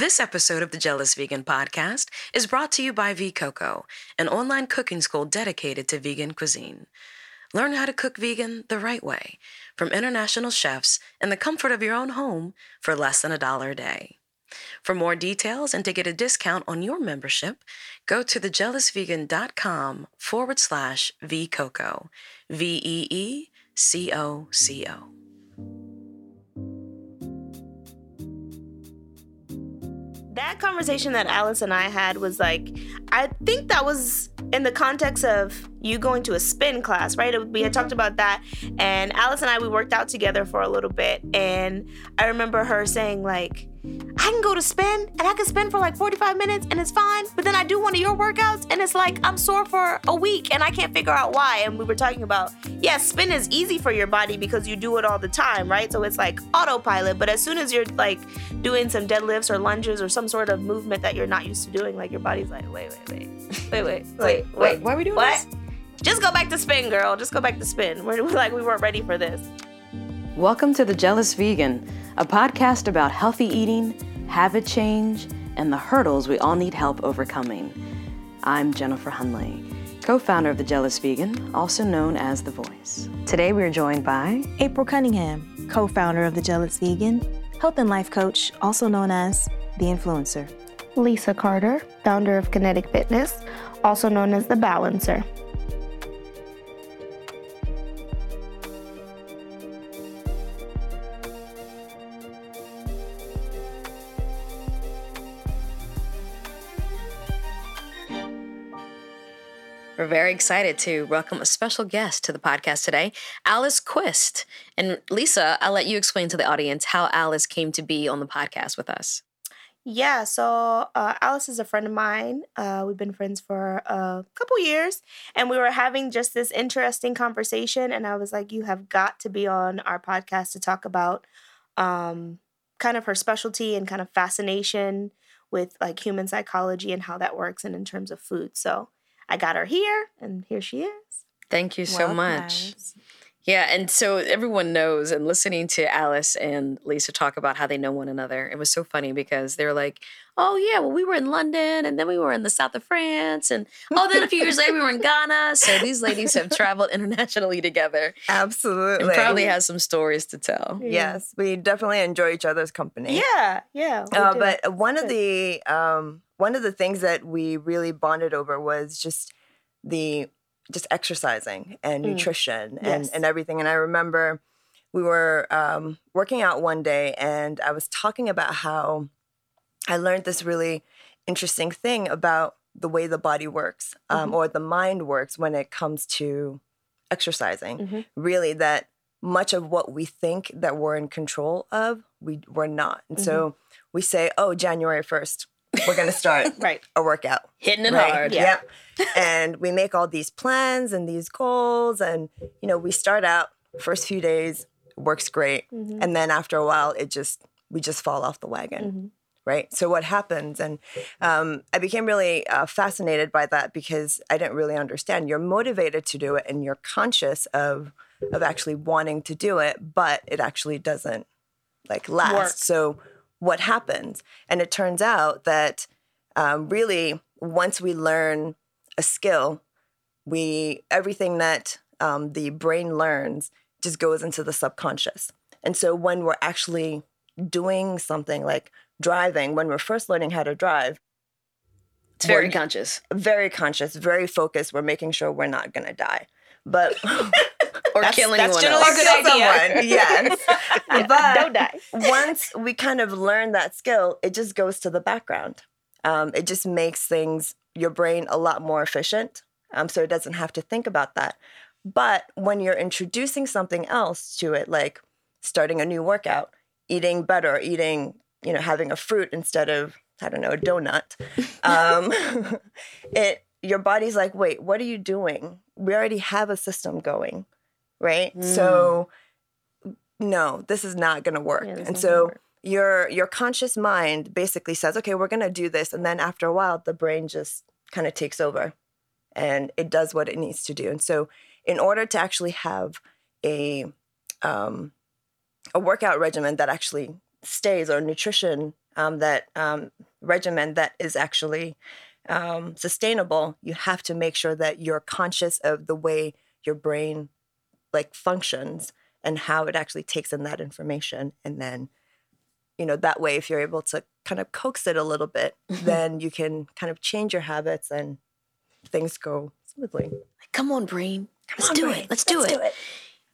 This episode of the Jealous Vegan podcast is brought to you by Veecoco, an online cooking school dedicated to vegan cuisine. Learn how to cook vegan the right way from international chefs in the comfort of your own home for less than a dollar a day. For more details and to get a discount on your membership, go to thejealousvegan.com forward slash Veecoco, V E E C O C O. that conversation that Alice and I had was like, I think that was in the context of you going to a spin class, right? We had talked about that, and Alice and I we worked out together for a little bit, and I remember her saying like, I can go to spin and I can spin for like 45 minutes and it's fine, but then I do one of your workouts and it's like I'm sore for a week and I can't figure out why. And we were talking about, yes, yeah, spin is easy for your body because you do it all the time, right? So it's like autopilot, but as soon as you're like doing some deadlifts or lunges or some sort of movement that you're not used to doing, like your body's like, wait, wait, wait, wait, wait, wait, wait, why are we doing what? this? Just go back to spin, girl. Just go back to spin. We're, we're like, we weren't ready for this. Welcome to The Jealous Vegan, a podcast about healthy eating, habit change, and the hurdles we all need help overcoming. I'm Jennifer Hunley, co founder of The Jealous Vegan, also known as The Voice. Today we are joined by April Cunningham, co founder of The Jealous Vegan, health and life coach, also known as The Influencer. Lisa Carter, founder of Kinetic Fitness, also known as The Balancer. We're very excited to welcome a special guest to the podcast today, Alice Quist. And Lisa, I'll let you explain to the audience how Alice came to be on the podcast with us. Yeah, so uh, Alice is a friend of mine. Uh, we've been friends for a couple years, and we were having just this interesting conversation. And I was like, "You have got to be on our podcast to talk about um, kind of her specialty and kind of fascination with like human psychology and how that works, and in terms of food." So I got her here, and here she is. Thank you so well, much. Nice. Yeah, and so everyone knows, and listening to Alice and Lisa talk about how they know one another, it was so funny because they're like, "Oh yeah, well we were in London, and then we were in the south of France, and oh then a few years later we were in Ghana." So these ladies have traveled internationally together. Absolutely, and probably has some stories to tell. Yes, we definitely enjoy each other's company. Yeah, yeah. Uh, but one of the um, one of the things that we really bonded over was just the just exercising and mm. nutrition and, yes. and everything. And I remember we were um, working out one day and I was talking about how I learned this really interesting thing about the way the body works um, mm-hmm. or the mind works when it comes to exercising. Mm-hmm. Really, that much of what we think that we're in control of, we, we're not. And mm-hmm. so we say, oh, January 1st, we're going to start right. a workout. Hitting it right? hard. Yeah. Yep. and we make all these plans and these goals. And, you know, we start out first few days, works great. Mm-hmm. And then after a while, it just, we just fall off the wagon. Mm-hmm. Right. So what happens? And um, I became really uh, fascinated by that because I didn't really understand. You're motivated to do it and you're conscious of, of actually wanting to do it, but it actually doesn't like last. Work. So what happens. And it turns out that um, really, once we learn a skill, we everything that um, the brain learns just goes into the subconscious. And so when we're actually doing something like driving, when we're first learning how to drive, it's very conscious. Very conscious, very focused. We're making sure we're not going to die. But or that's, kill anyone that's generally else. a good idea. yes. but don't die. once we kind of learn that skill, it just goes to the background. Um, it just makes things your brain a lot more efficient. Um, so it doesn't have to think about that. But when you're introducing something else to it, like starting a new workout, eating better, eating, you know, having a fruit instead of I don't know a donut, um, it your body's like, wait, what are you doing? We already have a system going right? Mm. So no, this is not going to work. Yeah, and so work. your your conscious mind basically says, okay, we're going to do this, and then after a while, the brain just kind of takes over, and it does what it needs to do. And so, in order to actually have a um, a workout regimen that actually stays or nutrition um, that um, regimen that is actually um, sustainable, you have to make sure that you're conscious of the way your brain like functions and how it actually takes in that information and then you know that way if you're able to kind of coax it a little bit then you can kind of change your habits and things go smoothly Come on, brain. Let's on, do brain. it. Let's do it.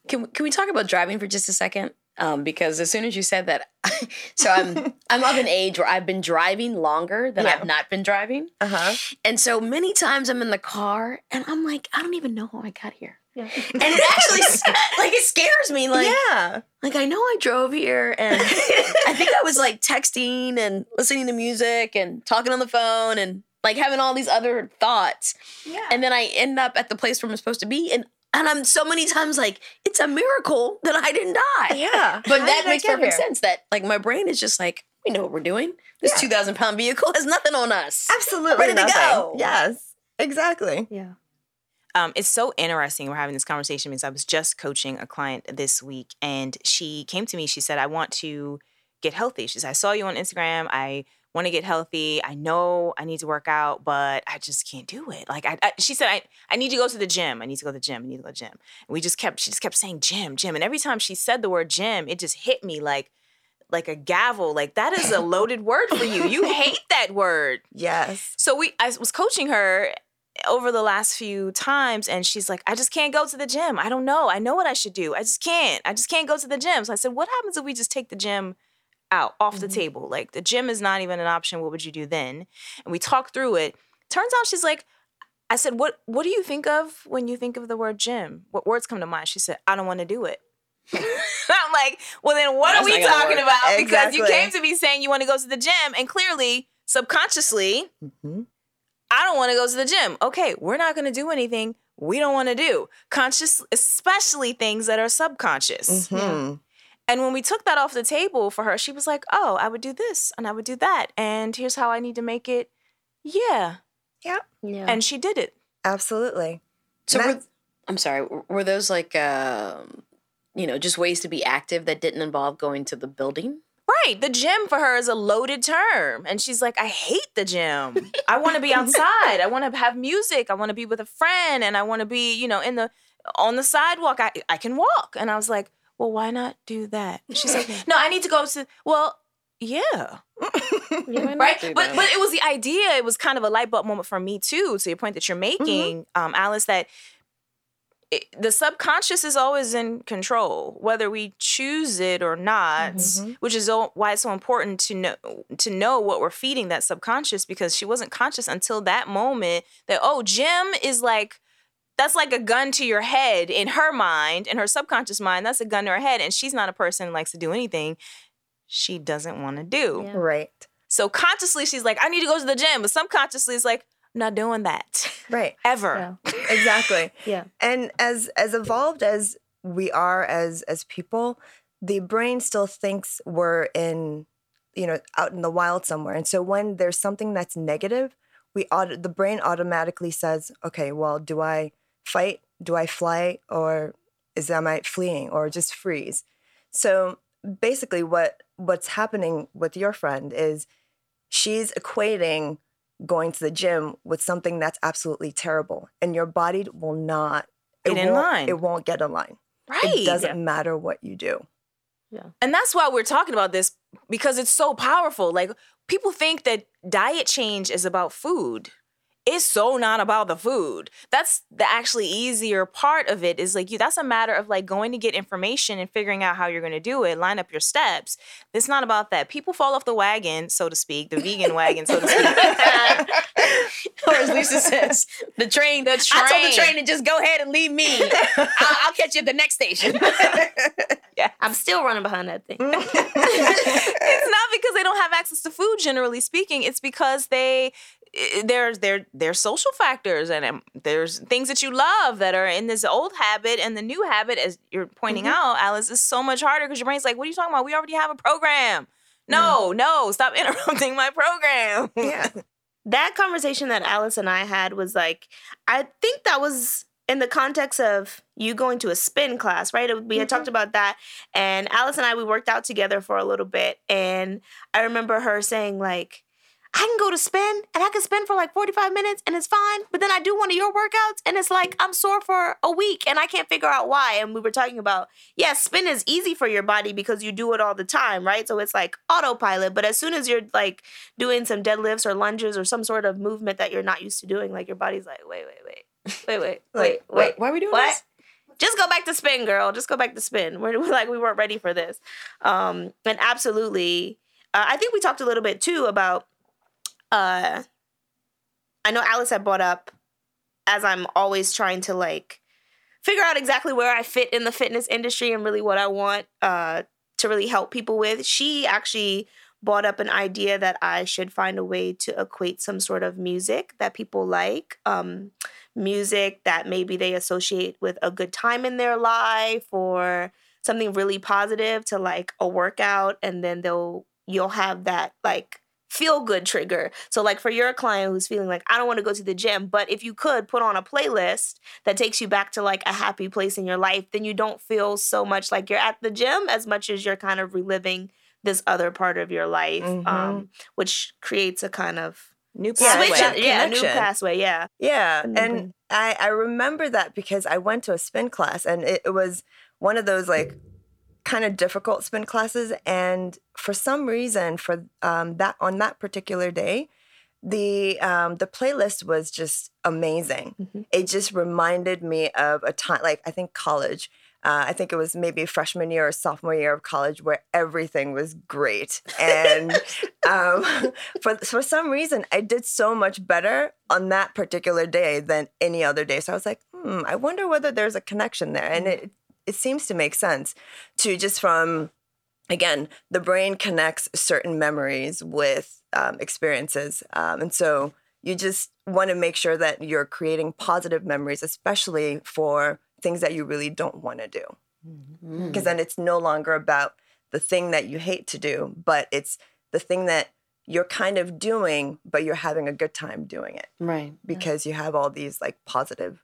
Can we, can we talk about driving for just a second? Um, because as soon as you said that, so I'm I'm of an age where I've been driving longer than Yeah. I've not been driving, uh-huh and so many times I'm in the car and I'm like, I don't even know how I got here, Yeah. and it actually like it scares me. Like yeah like I know I drove here, and I think I was like texting and listening to music and talking on the phone and like having all these other thoughts. yeah And then I end up at the place where I'm supposed to be. And and I'm so many times like, it's a miracle that I didn't die. yeah But How that makes perfect here? sense that like my brain is just like, we know what we're doing. This Yeah. 2,000 pound vehicle has nothing on us. absolutely Ready to nothing. go. yes exactly Yeah. Um, it's so interesting we're having this conversation because I was just coaching a client this week and she came to me. She said, I want to get healthy. She said, I saw you on Instagram. I want to get healthy. I know I need to work out, but I just can't do it. Like I, I she said, I, I need to go to the gym. I need to go to the gym. I need to go to the gym. And we just kept, she just kept saying gym, gym. And every time she said the word gym, it just hit me like, like a gavel. Like that is a loaded word for you. You hate that word. yes So we I was coaching her over the last few times and she's like, I just can't go to the gym. I don't know. I know what I should do. I just can't. I just can't go to the gym. So I said, What happens if we just take the gym out off the table? Like the gym is not even an option. What would you do then? And we talked through it. Turns out she's like, I said, What what do you think of when you think of the word gym? What words come to mind? She said, I don't want to do it. I'm like, well, then what That's are we talking about? Because you came to me saying you want to go to the gym, and clearly, subconsciously, Mhm. I don't want to go to the gym. Okay, we're not going to do anything we don't want to do. Conscious, especially things that are subconscious. Mhm. And when we took that off the table for her, she was like, "Oh, I would do this and I would do that, and here's how I need to make it." Yeah, Yeah. yeah. and she did it. absolutely So were, I'm sorry, were- were those like, um, you know, just ways to be active that didn't involve going to the building? Right. The gym for her is a loaded term. And she's like, I hate the gym. I want to be outside. I want to have music. I want to be with a friend and I want to be, you know, in the on the sidewalk. I I can walk. And I was like, well, why not do that? She's like, no, I need to go to well, yeah. Right. But but it was the idea. It was kind of a light bulb moment for me too, to your point that you're making, um, Alice, that it, the subconscious is always in control, whether we choose it or not. Mm-hmm. Which is why it's so important to know to know what we're feeding that subconscious because she wasn't conscious until that moment that oh, gym is like that's like a gun to your head in her mind, in her subconscious mind. That's a gun to her head, and she's not a person who likes to do anything she doesn't want to do. Yeah. right So consciously, she's like, I need to go to the gym, but subconsciously, it's like, I'm not doing that right. ever. Yeah. exactly. Yeah. and as as evolved as we are as as people the brain still thinks we're in you know out in the wild somewhere. And so when there's something that's negative we auto, the brain automatically says okay well do i fight? Do i fly? Or is am i fleeing? Or just freeze? So basically what what's happening with your friend is she's equating going to the gym with something that's absolutely terrible and your body will not Get in line. it won't get in line Right. it doesn't matter what you do Yeah. And that's why we're talking about this because it's so powerful. Like people think that diet change is about food. It's so not about the food. That's the actually easier part of it is like you that's a matter of like going to get information and figuring out how you're going to do it, line up your steps. It's not about that. People fall off the wagon, so to speak, the vegan wagon, so to speak. or as Lisa says, the train. The train. I told the train. to just go ahead and leave me. I'll, I'll catch you at the next station. yeah. I'm still running behind that thing. it's not because they don't have access to food generally speaking it's because they there's there there's social factors and um, there's things that you love that are in this old habit and the new habit as you're pointing out alice is so much harder because your brain's like what are you talking about we already have a program no no stop interrupting my program yeah that conversation that Alice and I had was like, I think that was in the context of you going to a spin class, right? We had talked about that. And Alice and I, we worked out together for a little bit. And I remember her saying, like, I can go to spin and I can spin for like 45 minutes and it's fine. But then I do one of your workouts and it's like I'm sore for a week and I can't figure out why. And we were talking about, yes, yeah, spin is easy for your body because you do it all the time, right? So it's like autopilot. But as soon as you're like doing some deadlifts or lunges or some sort of movement that you're not used to doing, like your body's like, wait, wait, wait, wait, wait, wait, wait. Why are we doing what? this? Just go back to spin, girl. Just go back to spin. We're, we're like, we weren't ready for this. Um, and absolutely, uh, I think we talked a little bit too about uh I know Alice had brought up as I'm always trying to like figure out exactly where I fit in the fitness industry and really what I want uh to really help people with. She actually brought up an idea that I should find a way to equate some sort of music that people like, um, music that maybe they associate with a good time in their life or something really positive to like a workout, and then they'll you'll have that like feel good trigger. So, like for your client who's feeling like, I don't want to go to the gym, but if you could put on a playlist that takes you back to like a happy place in your life, then you don't feel so much like you're at the gym as much as you're kind of reliving this other part of your life, Mhm. um, which creates a kind of New pathway. switch switch, yeah, new pathway, yeah. Yeah, And and I I remember that because I went to a spin class and it, it was one of those like kind of difficult spin classes and for some reason for um, that on that particular day the um, the playlist was just amazing. Mhm. It just reminded me of a time like I think college. Uh, I think it was maybe freshman year or sophomore year of college where everything was great. And um, for, for some reason, I did so much better on that particular day than any other day. So I was like, hmm, I wonder whether there's a connection there. And it, it seems to make sense to just from, again, the brain connects certain memories with um, experiences. Um, and so you just want to make sure that you're creating positive memories, especially for things that you really don't want to do because then it's no longer about the thing that you hate to do, but it's the thing that you're kind of doing, but you're having a good time doing it Right. because you have all these like positive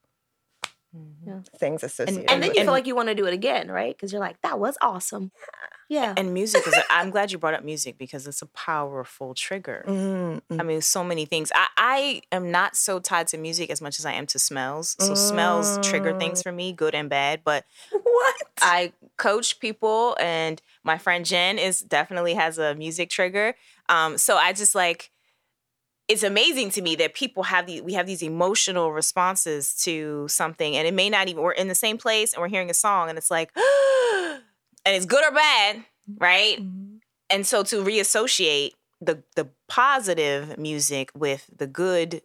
Yeah. things associated. And then you it. feel like you want to do it again, right? Because you're like, that was awesome. Yeah. And music is. A, I'm glad you brought up music because it's a powerful trigger. Mm, mm. I mean, so many things. I, I am not so tied to music as much as I am to smells. So smells trigger things for me, good and bad. But what? I coach people, and my friend Jen is definitely has a music trigger. Um, so I just like it's amazing to me that people have these we have these emotional responses to something, and it may not even we're in the same place and we're hearing a song, and it's like, and it's good or bad, right? Mm-hmm. And so to reassociate the the positive music with the good,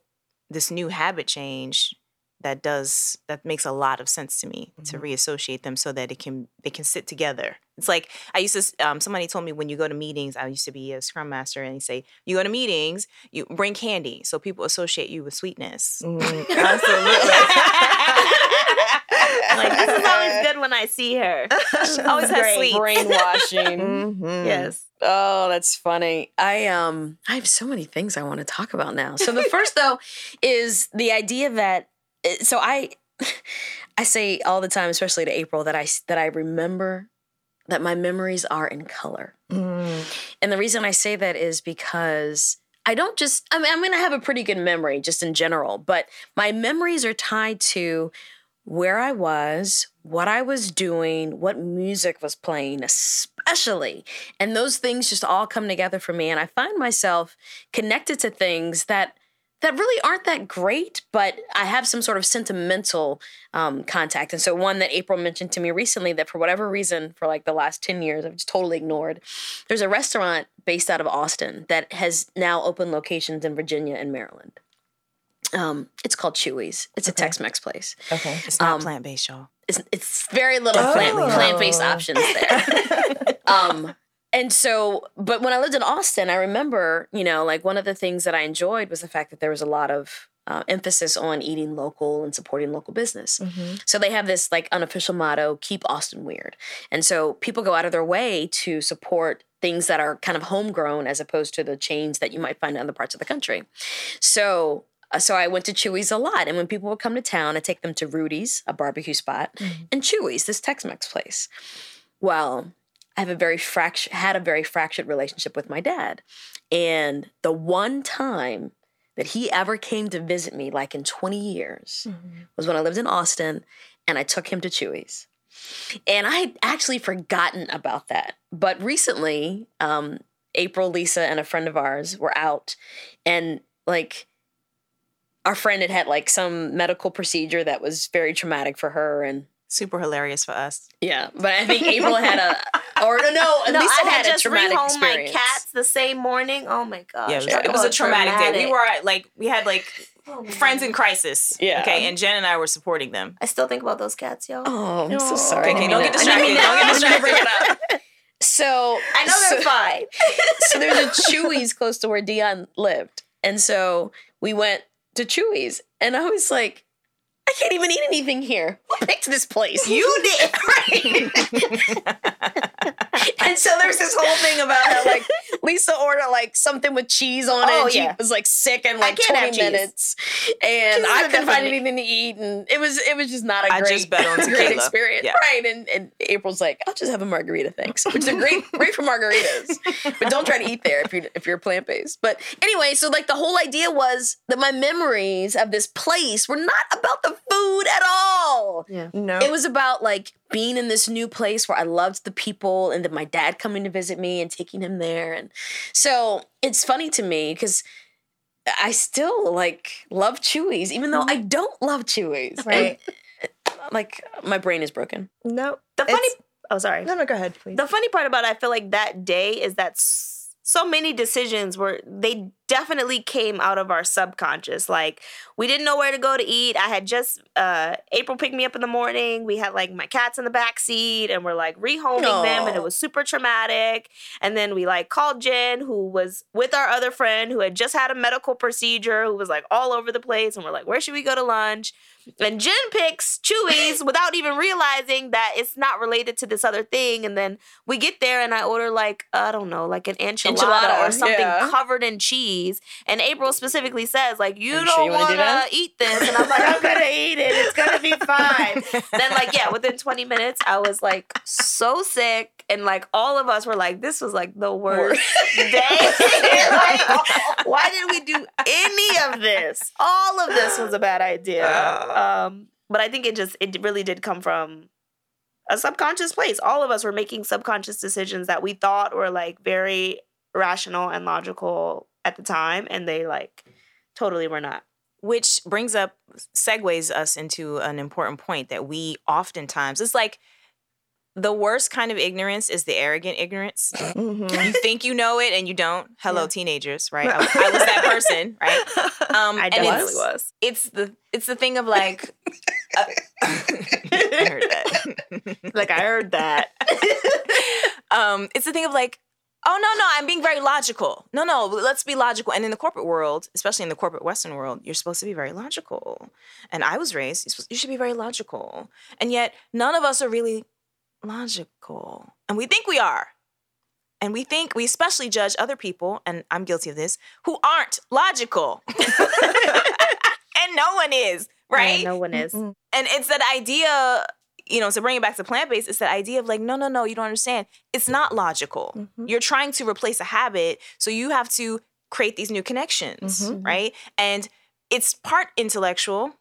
this new habit change that does that makes a lot of sense to me to reassociate them so that it can they can sit together. It's like I used to um, somebody told me when you go to meetings, I used to be a scrum master and they say you go to meetings, you bring candy so people associate you with sweetness. Mm, absolutely. like, this is always good when I see her. She always has Great. sweets. Brainwashing. Mhm. Yes. Oh, that's funny. I um I have so many things I want to talk about now. So the first though is the idea that so I I say all the time especially to April that I that I remember that my memories are in color. Mm. And the reason I say that is because I don't just, I mean, I'm going to have a pretty good memory just in general, but my memories are tied to where I was, what I was doing, what music was playing, especially. And those things just all come together for me. And I find myself connected to things that that really aren't that great, but I have some sort of sentimental um, contact. And so, one that April mentioned to me recently that for whatever reason, for like the last 10 years, I've just totally ignored. There's a restaurant based out of Austin that has now open locations in Virginia and Maryland. Um, it's called Chewy's. It's a Tex Mex place. Okay. It's not Um, plant based, y'all. It's, it's very little plant Oh. plant based options there. um, and so, but when I lived in Austin, I remember, you know, like one of the things that I enjoyed was the fact that there was a lot of uh, emphasis on eating local and supporting local business. So they have this like unofficial motto, keep Austin weird. And so people go out of their way to support things that are kind of homegrown as opposed to the chains that you might find in other parts of the country. So Uh, so I went to Chewy's a lot. And when people would come to town, I take them to Rudy's, a barbecue spot, and Chewy's, this Tex-Mex place. Well, I have a very fractured had a very fractured relationship with my dad. And the one time that he ever came to visit me, like in 20 years, was when I lived in Austin and I took him to Chewy's. And I had actually forgotten about that. But recently, um, April, Lisa, and a friend of ours were out and like our friend had had like some medical procedure that was very traumatic for her and Super hilarious for us. yeah, but I think April had a, or no, no, at No, least I I had had a just traumatic rehomed my experience. cats the same morning. Oh my gosh. Yeah, it was, it was a about traumatic, day. We were at, like, we had like Oh friends in crisis. Yeah. Okay, and Jen and I were supporting them. I still think about those cats, y'all. Oh, I'm so sorry. Okay, don't get mean to- I didn't distracted. Don't get I didn't to bring it up. So I know they're so, fine. so there's a Chewy's close to where Dion lived, and so we went to Chewy's, and I was like, I can't even eat anything here. Who picked this place? You did, right? and so there's this whole thing about how like Lisa ordered like something with cheese on it. Oh, and she yeah. was like sick in like can't 20 cheese. minutes, and Cheese I couldn't find anything to eat, and it was it was just not a I great, just bet on great experience, Yeah. right? And and April's like, I'll just have a margarita, thanks, which is a great great for margaritas, but don't try to eat there if you if you're plant based. But anyway, so like the whole idea was that my memories of this place were not about the food at all. Yeah. No. It was about like being in this new place where I loved the people and then my dad coming to visit me and taking him there. And so it's funny to me because I still like love Chewy's, even though mm-hmm. I don't love Chewy's. Right. And, uh, like my brain is broken. no. The funny Oh, sorry. No, no, go ahead, please. The funny part about it, I feel like that day is that so many decisions were they definitely came out of our subconscious. Like we didn't know where to go to eat. I had just uh April picked me up in the morning. We had like my cats in the back seat and we're like rehoming them and it was super traumatic. And then we like called Jen who was with our other friend who had just had a medical procedure who was like all over the place and we're like where should we go to lunch? And Jen picks Chewy's without even realizing that it's not related to this other thing. And then we get there and I order like, I don't know, like an enchilada, Enchilada, or something yeah. covered in cheese. And April specifically says, like, you you don't sure wanna do eat this. And I'm like, I'm going to eat it. It's going to be fine. then, like, yeah, within 20 minutes, I was like so sick. And like all of us were like, this was like the worst day. like, why did we do any of this? All of this was a bad idea. Um, but I think it just it really did come from a subconscious place. All of us were making subconscious decisions that we thought were like very rational and logical at the time, and they like totally were not. Which brings up, segues us into an important point that we oftentimes, it's like the worst kind of ignorance is the arrogant ignorance. Mhm. you think you know it and you don't. Hello, teenagers, right? I, I was that person, right? Um, I and definitely it's, was. It's the it's the thing of like, uh, I heard that. Like I heard that. um, it's the thing of like, oh no, no, I'm being very logical. No, no, let's be logical. And in the corporate world, especially in the corporate Western world, you're supposed to be very logical. And I was raised, you're supposed- you should be very logical. And yet, none of us are really logical. And we think we are. And we think we especially judge other people, and I'm guilty of this, who aren't logical. and no one is, right? No one is. And it's that idea, you know, to bring it back to plant based, it's that idea of like, no, no, no, you don't understand. It's not logical. Mhm. You're trying to replace a habit. So you have to create these new connections, Mhm. right? And it's part intellectual.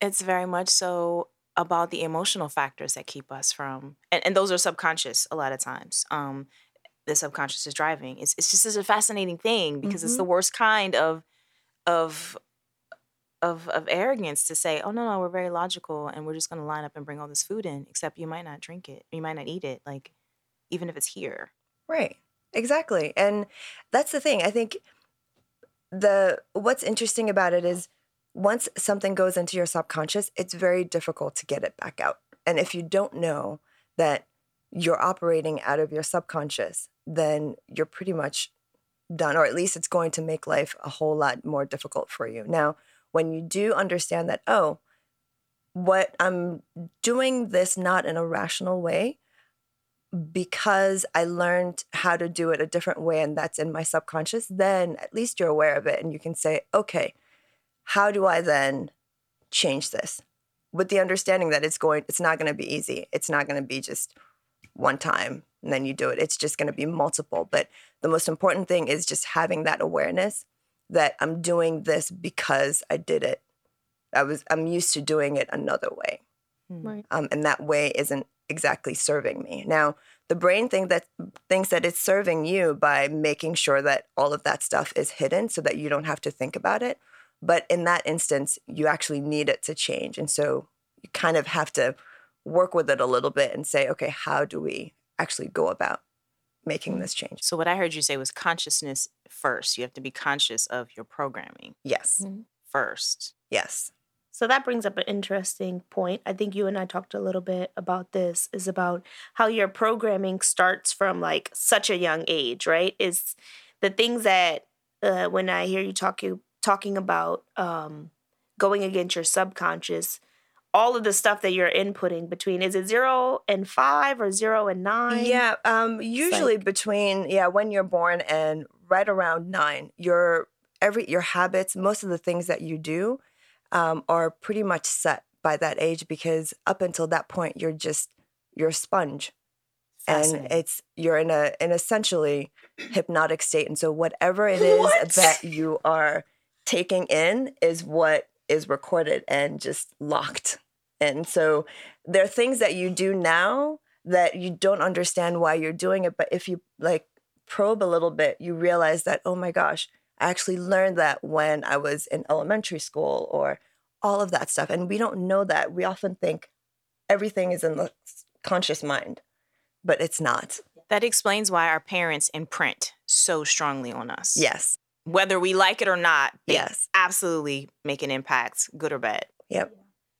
It's very much so about the emotional factors that keep us from, and, and those are subconscious a lot of times. Um, the subconscious is driving. It's, it's just such a fascinating thing because it's Mhm. the worst kind of of of of arrogance to say, "Oh no, no, we're very logical and we're just going to line up and bring all this food in." Except you might not drink it, you might not eat it, like even if it's here. Right. Exactly. And that's the thing. I think the what's interesting about it is once something goes into your subconscious, it's very difficult to get it back out. And if you don't know that you're operating out of your subconscious, then you're pretty much done, or at least it's going to make life a whole lot more difficult for you. Now, when you do understand that, oh, what I'm doing this not in a rational way, because I learned how to do it a different way and that's in my subconscious, then at least you're aware of it and you can say, okay, how do I then change this? With the understanding that it's going, it's not going to be easy. It's not going to be just one time and then you do it. It's just going to be multiple. But the most important thing is just having that awareness that I'm doing this because I did it. I was I'm used to doing it another way. Right. Um, and that way isn't exactly serving me. Now, the brain think that thinks that it's serving you by making sure that all of that stuff is hidden so that you don't have to think about it. But in that instance, you actually need it to change. And so you kind of have to work with it a little bit and say, okay, how do we actually go about making this change? So what I heard you say was consciousness first. You have to be conscious of your programming Yes. first. Yes. So that brings up an interesting point. I think you and I talked a little bit about this is about how your programming starts from like such a young age, right? Is the things that uh, when I hear you talking talking about um, going against your subconscious, all of the stuff that you're inputting between is it zero and five or zero and nine? Yeah, um, usually between yeah when you're born and right around nine, your every your habits, most of the things that you do, um, are pretty much set by that age because up until that point, you're just you're a sponge, and it's you're in a an essentially hypnotic state, and so whatever it is What? that you are taking in is what is recorded and just locked. And so there are things that you do now that you don't understand why you're doing it. But if you like probe a little bit, you realize that, oh my gosh, I actually learned that when I was in elementary school or all of that stuff. And we don't know that. We often think everything is in the conscious mind, but it's not. That explains why our parents imprint so strongly on us. Yes. Whether we like it or not, they Yes. absolutely make an impact, good or bad. Yep.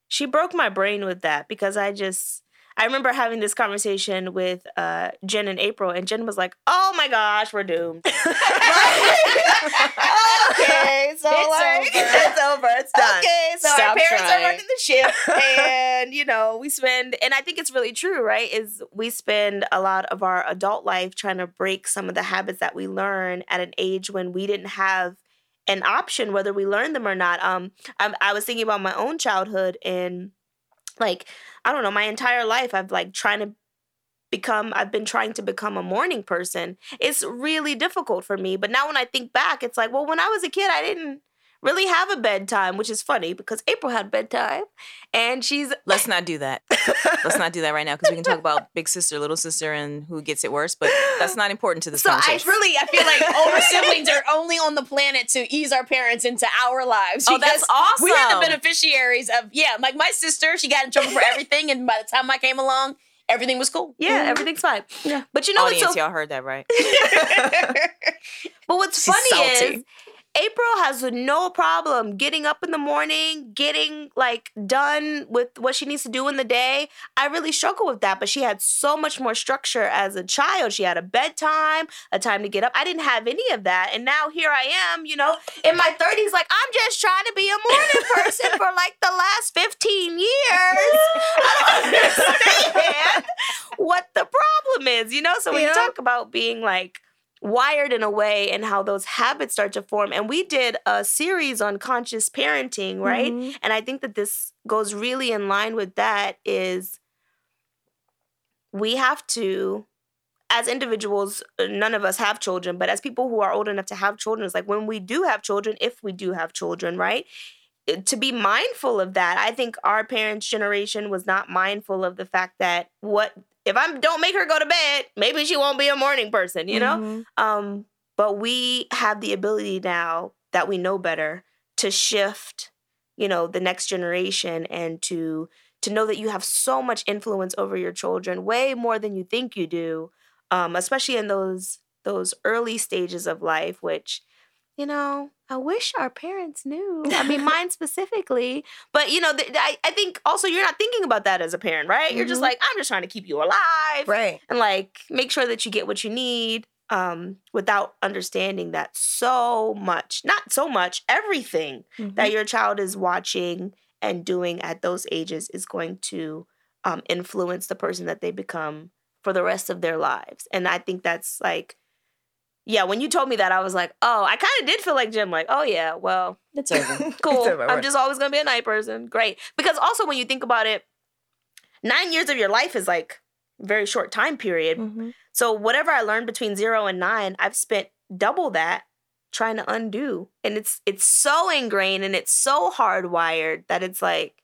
She broke my brain with that because I just I remember having this conversation with uh, Jen and April, and Jen was like, "Oh my gosh, we're doomed." okay, so It's like, over. It's over. It's done. Okay, so our parents trying. are running the ship, and you know we spend, and I think it's really true, right? Is we spend a lot of our adult life trying to break some of the habits that we learn at an age when we didn't have an option whether we learn them or not. Um, I, I was thinking about my own childhood and like I don't know, my entire life I've like trying to become I've been trying to become a morning person. It's really difficult for me, but now when I think back, it's like, well, when I was a kid, I didn't really have a bedtime, which is funny because April had bedtime and she's Let's not do that. Let's not do that right now because we can talk about big sister, little sister, and who gets it worse. But that's not important to this So I really, I feel like older siblings are only on the planet to ease our parents into our lives. Oh, that's awesome. We are the beneficiaries of yeah. Like my sister, she got in trouble for everything, and by the time I came along, everything was cool. yeah, mm-hmm. everything's fine. Yeah. But you know what's Audience, so y'all heard that right? But what's She's funny salty. is April has no problem getting up in the morning, getting like done with what she needs to do in the day. I really struggle with that, but she had so much more structure as a child. She had a bedtime, a time to get up. I didn't have any of that. And now here I am, you know, in my 30s, like I'm just trying to be a morning person for like the last 15 years. I don't understand what the problem is, you know? So we Yeah. talk about being like wired in a way and how those habits start to form. And we did a series on conscious parenting, right? And I think that this goes really in line with that is we have to as individuals, uh, none of us have children, but as people who are old enough to have children, it's like when we do have children, if we do have children, right? uh, To be mindful of that. I think our parents' generation was not mindful of the fact that what if I don't make her go to bed, maybe she won't be a morning person, you know? Um, but we have the ability now that we know better to shift, you know, the next generation and to to know that you have so much influence over your children, way more than you think you do, um, especially in those those early stages of life, which you know, I wish our parents knew. I mean, mine specifically. But, you know, th- I, I think also you're not thinking about that as a parent, right? You're just Mhm. like, I'm just trying to keep you alive Right. and like make sure that you get what you need um, without understanding that so much, not so much, everything that your child is watching and doing at those ages is going to um, influence the person that they become for the rest of their lives. And I think that's like, yeah, when you told me that, I was like, oh, I kind of did feel like Jen, like, oh yeah, well, It's over. cool. over, I'm just always gonna be a night person. Great. Because also when you think about it, nine years of your life is like a very short time period. Mhm. So whatever I learned between zero and nine, I've spent double that trying to undo. And it's it's so ingrained and it's so hardwired that it's like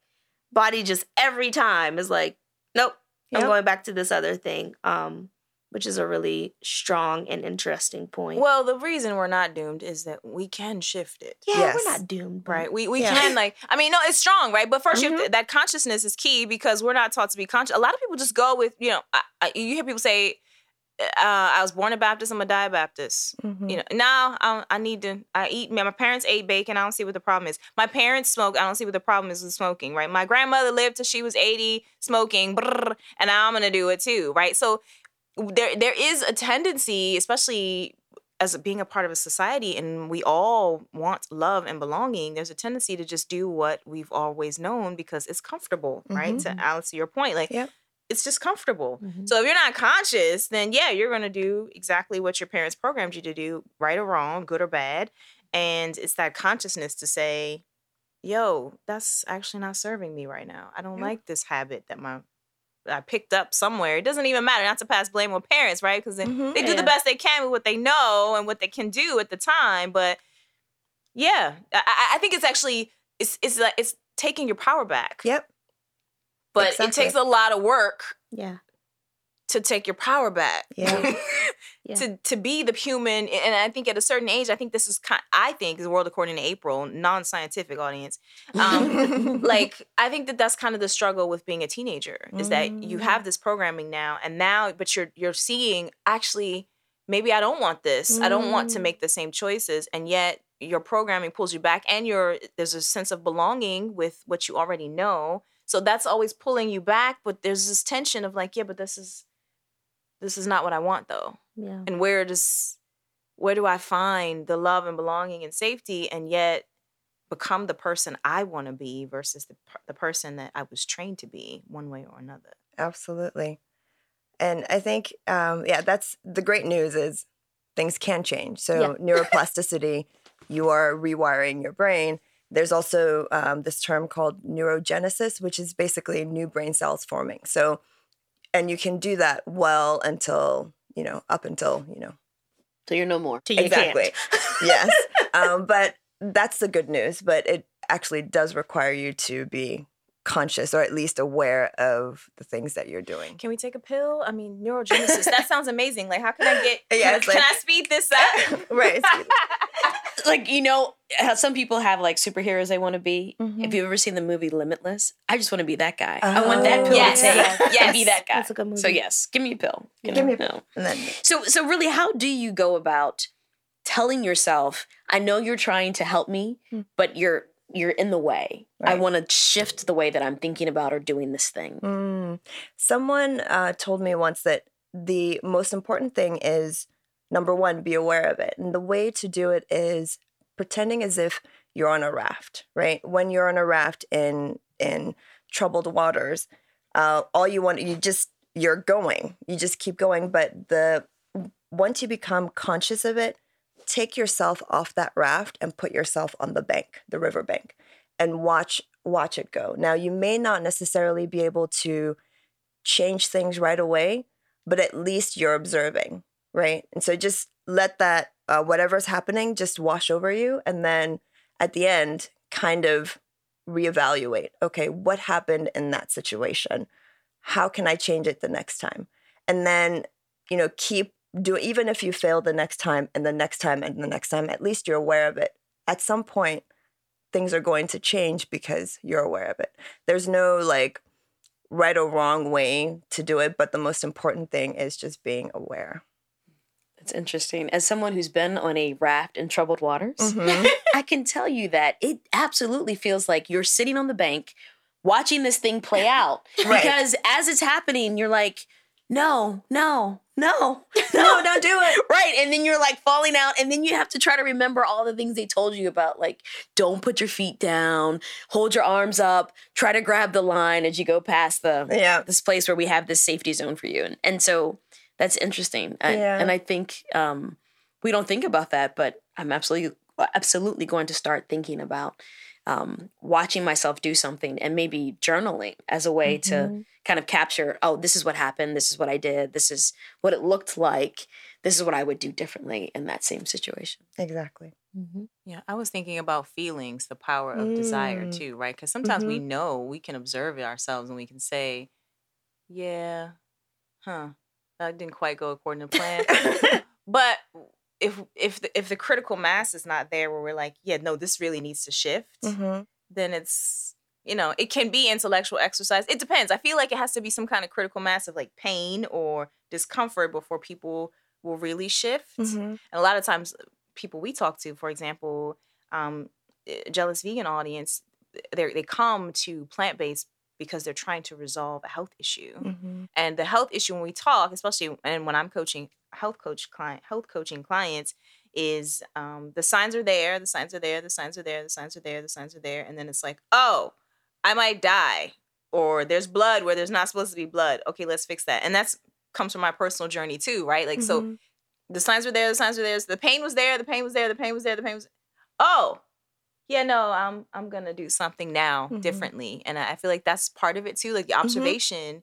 body just every time is like, nope, I'm going back to this other thing. Um, which is a really strong and interesting point. Well, the reason we're not doomed is that we can shift it. yeah, yes. we're not doomed. Right. We we Yeah. can like I mean no it's strong right but 1st you have Mhm. to, that consciousness is key because we're not taught to be conscious. A lot of people just go with you know I, I, you hear people say uh, I was born a Baptist I'm a die Baptist. Mhm. You know now I, I need to I eat my parents ate bacon I don't see what the problem is. My parents smoke I don't see what the problem is with smoking right. My grandmother lived till she was 80 smoking brrr, and now I'm gonna do it too right. So there there is a tendency especially as being a part of a society and we all want love and belonging there's a tendency to just do what we've always known because it's comfortable right to alice to your point like Yep. it's just comfortable Mhm. so if you're not conscious then yeah you're going to do exactly what your parents programmed you to do right or wrong good or bad and it's that consciousness to say yo that's actually not serving me right now i don't Yeah. like this habit that my I picked up somewhere. It doesn't even matter not to pass blame on parents, right? Because they, Mhm. they do the best they can with what they know and what they can do at the time. But yeah, I, I- I think it's actually it's it's like it's taking your power back. Yep. But exactly. it takes a lot of work Yeah. To take your power back. Yeah. Yeah. to to be the human, and I think at a certain age, I think this is kind. I think the world according to April, non-scientific audience. Um, like I think that that's kind of the struggle with being a teenager is that you Mm. have this programming now, and now, but you're you're seeing actually maybe I don't want this. I don't want to Mm. make the same choices, and yet your programming pulls you back, and your there's a sense of belonging with what you already know. So that's always pulling you back, but there's this tension of like, yeah, but this is this is not what I want though Yeah. and where does where do I find the love and belonging and safety and yet become the person I want to be versus the the person that I was trained to be one way or another. Absolutely. And I think, um, yeah, that's the great news is things can change. So Yeah. neuroplasticity, you are rewiring your brain. There's also um, this term called neurogenesis, which is basically new brain cells forming. So, and you can do that well until you know up until you know So you're no more. Till you exactly. can't. yes, um, but that's the good news. But it actually does require you to be conscious or at least aware of the things that you're doing. Can we take a pill? I mean, neurogenesis. that sounds amazing. Like, how can I get? Yeah, can, it's can I speed this up? right. Like you know how some people have like superheroes they want to be. Mhm. If you've ever seen the movie Limitless, I just want to be that guy. I want that Oh, pill yes. to take Yes. and be that guy. That's a good movie. So yes, give me a pill. Give me a pill. And then So so really, how do you go about telling yourself, I know you're trying to help me, Hmm. but you're you're in the way. I want to shift the way that I'm thinking about or doing this thing. Mm. Someone uh, told me once that the most important thing is number one, be aware of it. And the way to do it is pretending as if you're on a raft, right? When you're on a raft in in troubled waters, uh, all you want you just you're going. You just keep going. But the once you become conscious of it, take yourself off that raft and put yourself on the bank, the river bank, and watch watch it go. Now you may not necessarily be able to change things right away, but at least you're observing, right? And so just let that uh, whatever's happening just wash over you, and then at the end, kind of reevaluate. Okay, what happened in that situation? How can I change it the next time? And then, you know, keep do even if you fail the next time and the next time and the next time, at least you're aware of it. At some point, things are going to change because you're aware of it. There's no like right or wrong way to do it, but the most important thing is just being aware. That's interesting. As someone who's been on a raft in troubled waters, Mhm. I can tell you that it absolutely feels like you're sitting on the bank watching this thing play out. Right. Because as it's happening, you're like, no, no, no, No, don't do it. right. And then you're like falling out, and then you have to try to remember all the things they told you about, like don't put your feet down, hold your arms up, try to grab the line as you go past the Yeah. this place where we have this safety zone for you. And and so that's interesting. I- Yeah. and I think um, we don't think about that, but I'm absolutely absolutely going to start thinking about um, watching myself do something and maybe journaling as a way to kind of capture oh this is what happened this is what i did this is what it looked like this is what i would do differently in that same situation Exactly. Yeah, I was thinking about feelings, the power of desire Mm. too, right? Because sometimes we know we can observe it ourselves and we can say, yeah, huh, that didn't quite go according to plan. but if if the, if the critical mass is not there, where we're like, yeah, no, this really needs to shift, Mhm. then it's you know it can be intellectual exercise. It depends. I feel like it has to be some kind of critical mass of like pain or discomfort before people will really shift. Mhm. And a lot of times, people we talk to, for example, um, eh, jealous vegan audience, they they come to plant based because they're trying to resolve a health issue. Mhm. And the health issue when we talk, especially and when I'm coaching health coach client health coaching clients, is um, the signs are there, the signs are there, the signs are there, the signs are there, the signs are there, and then it's like, oh, I might die, or there's blood where there's not supposed to be blood. Okay, let's fix that. And that's comes from my personal journey too, right? Like so Mhm. the signs were there, the signs were there. The pain was there, the pain was there, the pain was there, the pain was Oh, yeah, no, I'm I'm gonna do something now Mhm. differently. And I I feel like that's part of it too, like the observation.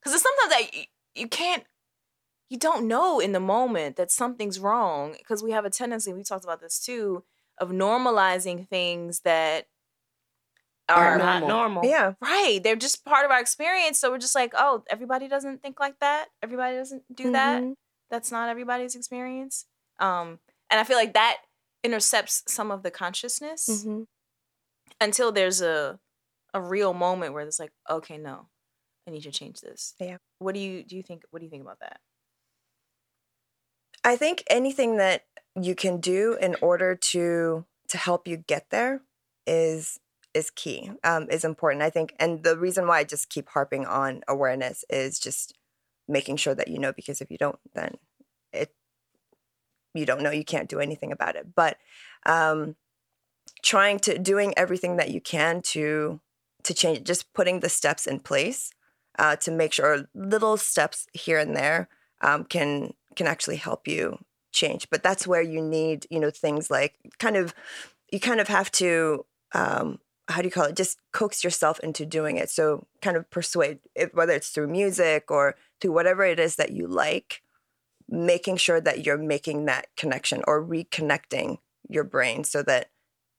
Because it's sometimes that you, you can't you don't know in the moment that something's wrong. Because we have a tendency, we talked about this too, of normalizing things that Are are Not normal. normal. Yeah. Right. They're just part of our experience. So we're just like, oh, everybody doesn't think like that. Everybody doesn't do that. Mhm. That's not everybody's experience. Um, and I feel like that intercepts some of the consciousness Mhm. until there's a a real moment where it's like, okay, no, I need you to change this. Yeah. What do you do you think what do you think about that? I think anything that you can do in order to to help you get there is is key. Um, is important. I think, and the reason why I just keep harping on awareness is just making sure that you know. Because if you don't, then it you don't know. You can't do anything about it. But um, trying to doing everything that you can to to change, just putting the steps in place uh, to make sure little steps here and there um, can can actually help you change. But that's where you need, you know, things like kind of you kind of have to um, how do you call it? Just coax yourself into doing it. So kind of persuade, whether it's through music or through whatever it is that you like, making sure that you're making that connection or reconnecting your brain so that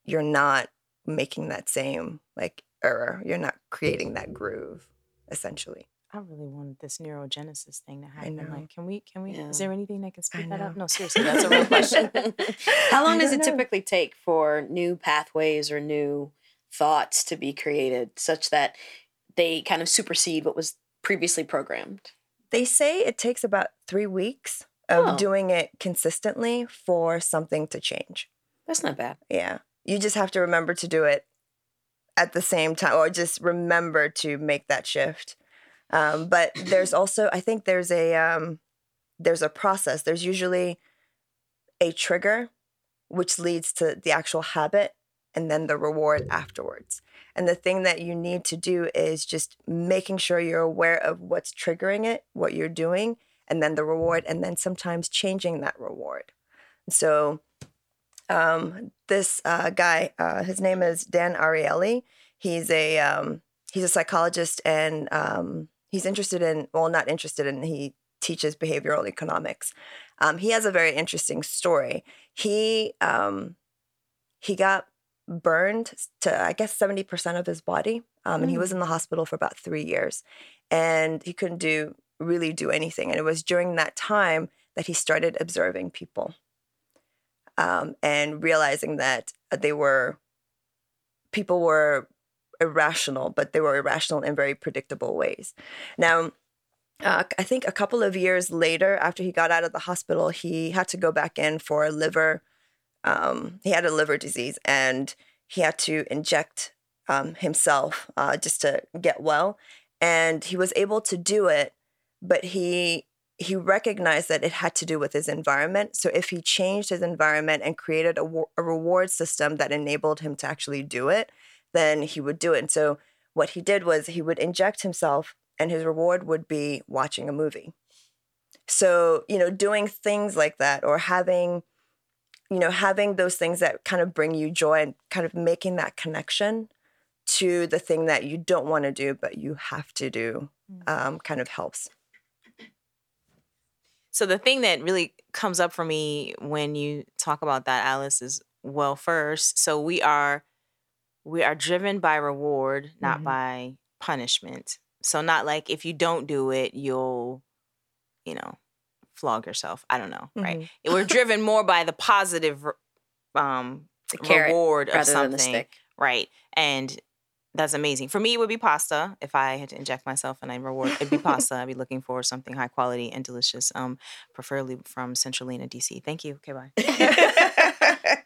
you're not making that same like error. You're not creating that mm-hmm. groove, essentially. I really wanted this neurogenesis thing to happen. know. Like, can we? Can we? Yeah. Is there anything that can speed that up? No, seriously, that's a real question. How long does it know. typically take for new pathways or new thoughts to be created such that they kind of supersede what was previously programmed? They say it takes about three weeks of Oh. doing it consistently for something to change. That's not bad. Yeah. You just have to remember to do it at the same time or just remember to make that shift. Um, but there's also, I think there's a, um, there's a process. There's usually a trigger, which leads to the actual habit and then the reward afterwards. And the thing that you need to do is just making sure you're aware of what's triggering it, what you're doing, and then the reward, and then sometimes changing that reward. So, um, this uh, guy, uh, his name is Dan Ariely. He's a um, he's a psychologist, and um, he's interested in well, not interested in. He teaches behavioral economics. Um, he has a very interesting story. He um, he got burned to I guess seventy percent of his body, um, and he was in the hospital for about three years, and he couldn't do really do anything. And it was during that time that he started observing people um, and realizing that they were people were irrational, but they were irrational in very predictable ways. Now, uh, I think a couple of years later, after he got out of the hospital, he had to go back in for a liver. Um, he had a liver disease, and he had to inject um, himself uh, just to get well. And he was able to do it but he he recognized that it had to do with his environment. So if he changed his environment and created a, a reward system that enabled him to actually do it, then he would do it. And so what he did was he would inject himself and his reward would be watching a movie. So, you know, doing things like that or having you know, having those things that kind of bring you joy and kind of making that connection to the thing that you don't want to do but you have to do um, kind of helps. So the thing that really comes up for me when you talk about that, Alice, is well, first, so we are we are driven by reward, not Mhm. by punishment. So not like if you don't do it, you'll, you know, flog yourself. I don't know, right? We're driven more by the positive um The reward of something. than the stick. Right. And that's amazing. For me, it would be pasta. If I had to inject myself and I reward, it'd be pasta. I'd be looking for something high quality and delicious, um, preferably from Centrolina, DC. Thank you. Okay, bye.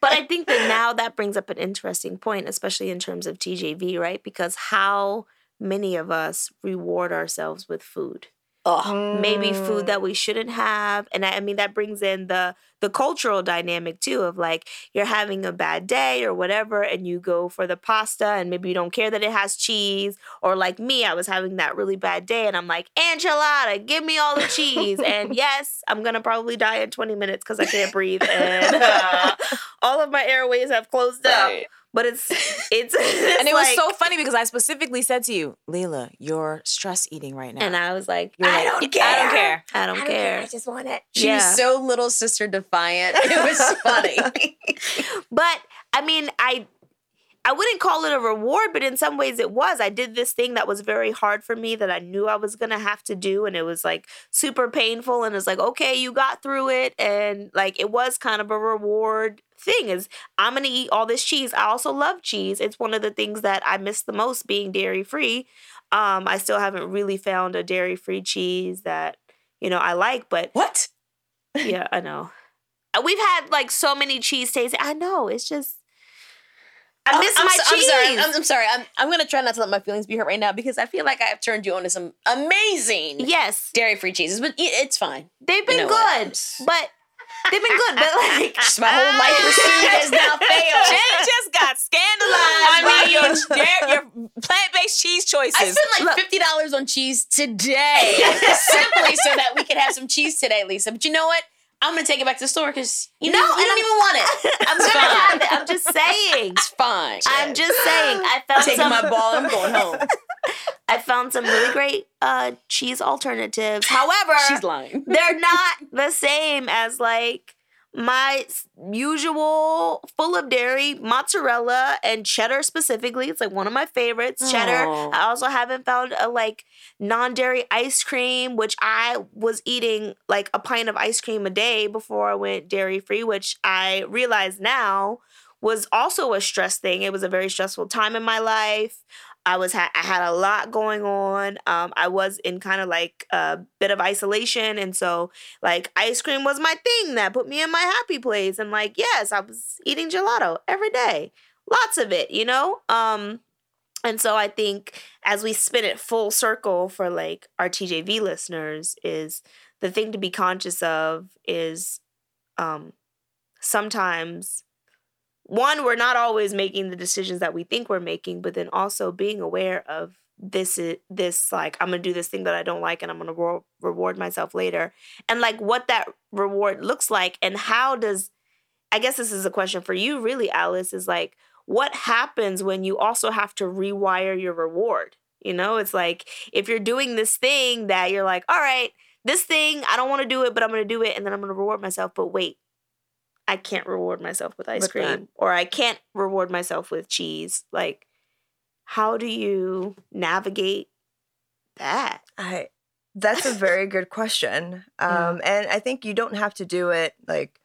But I think that now that brings up an interesting point, especially in terms of TJV, right? Because how many of us reward ourselves with food? Oh, maybe food that we shouldn't have and I, I mean that brings in the the cultural dynamic too of like you're having a bad day or whatever and you go for the pasta and maybe you don't care that it has cheese or like me I was having that really bad day and I'm like enchilada give me all the cheese and yes I'm gonna probably die in 20 minutes because I can't breathe and uh, all of my airways have closed up Right. But it's it's, and it was so funny because I specifically said to you, Leela, you're stress eating right now. and I was like You're I like, don't care I don't care. I don't care I just want it. she Yeah. was so little sister defiant. It was funny. But I mean, I I wouldn't call it a reward, but in some ways it was. I did this thing that was very hard for me that I knew I was gonna have to do, and it was like super painful. And it's like, okay, you got through it, and like it was kind of a reward thing. Is I'm gonna eat all this cheese. I also love cheese. It's one of the things that I miss the most being dairy free. Um, I still haven't really found a dairy free cheese that you know I like, but what? yeah, I know. Uh, We've had like so many cheese tasting. I know. It's just I miss I'm, my so- I'm sorry. I'm, I'm sorry. I'm, I'm gonna try not to let my feelings be hurt right now because I feel like I have turned you on to some amazing yes, dairy-free cheeses, but it's fine. they've been know what? good, but they've been good. But like, my whole life pursuit has now failed. Jen just got scandalized I by mean- your, your, plant-based cheese choices. I spent like fifty dollars on cheese today, simply so that we could have some cheese today, Lisa. But you know what? I'm gonna take it back to the store because you No, know you and don't even want it. I'm It's gonna fine. have it. I'm just saying. It's fine. I'm just saying. I found taking some. my ball. I'm going home. I found some really great uh, cheese alternatives. However, She's lying. they're not the same as like my usual full of dairy mozzarella and cheddar specifically it's like one of my favorites cheddar Aw. i also haven't found a like non-dairy ice cream which i was eating like a pint of ice cream a day before i went dairy free which i realize now was also a stress thing it was a very stressful time in my life I was ha- I had a lot going on. Um, I was in kind of like a bit of isolation, and so like ice cream was my thing that put me in my happy place. And like yes, I was eating gelato every day, lots of it, you know. Um, and so I think as we spin it full circle for like our TJV listeners, is the thing to be conscious of is um, sometimes one we're not always making the decisions that we think we're making but then also being aware of this is this like i'm gonna do this thing that i don't like and i'm gonna re- reward myself later. And like what that reward looks like and how does i guess this is a question for you really alice is like what happens when you also have to rewire your reward? You know it's like if you're doing this thing that you're like all right this thing i don't want to do it but i'm gonna do it and then i'm gonna reward myself but wait I can't reward myself with ice With cream that. or I can't reward myself with cheese. Like, how do you navigate that? I that's a very good question. Yeah. Um, and I think you don't have to do it like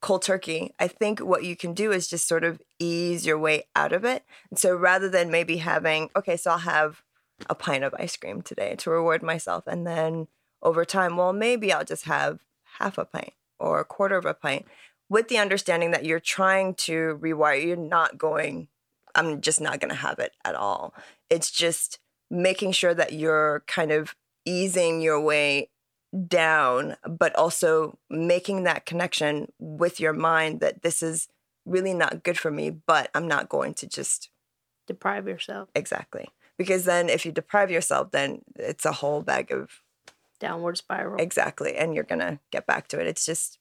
cold turkey. I think what you can do is just sort of ease your way out of it. And so rather than maybe having, okay, so I'll have a pint of ice cream today to reward myself. And then over time, well, maybe I'll just have half a pint or a quarter of a pint with the understanding that you're trying to rewire. You're not going, I'm just not going to have it at all. It's just making sure that you're kind of easing your way down, but also making that connection with your mind that this is really not good for me, but I'm not going to just Deprive yourself. exactly. Because then if you deprive yourself, then it's a whole bag of Downward spiral. exactly, and you're gonna get back to it. It's just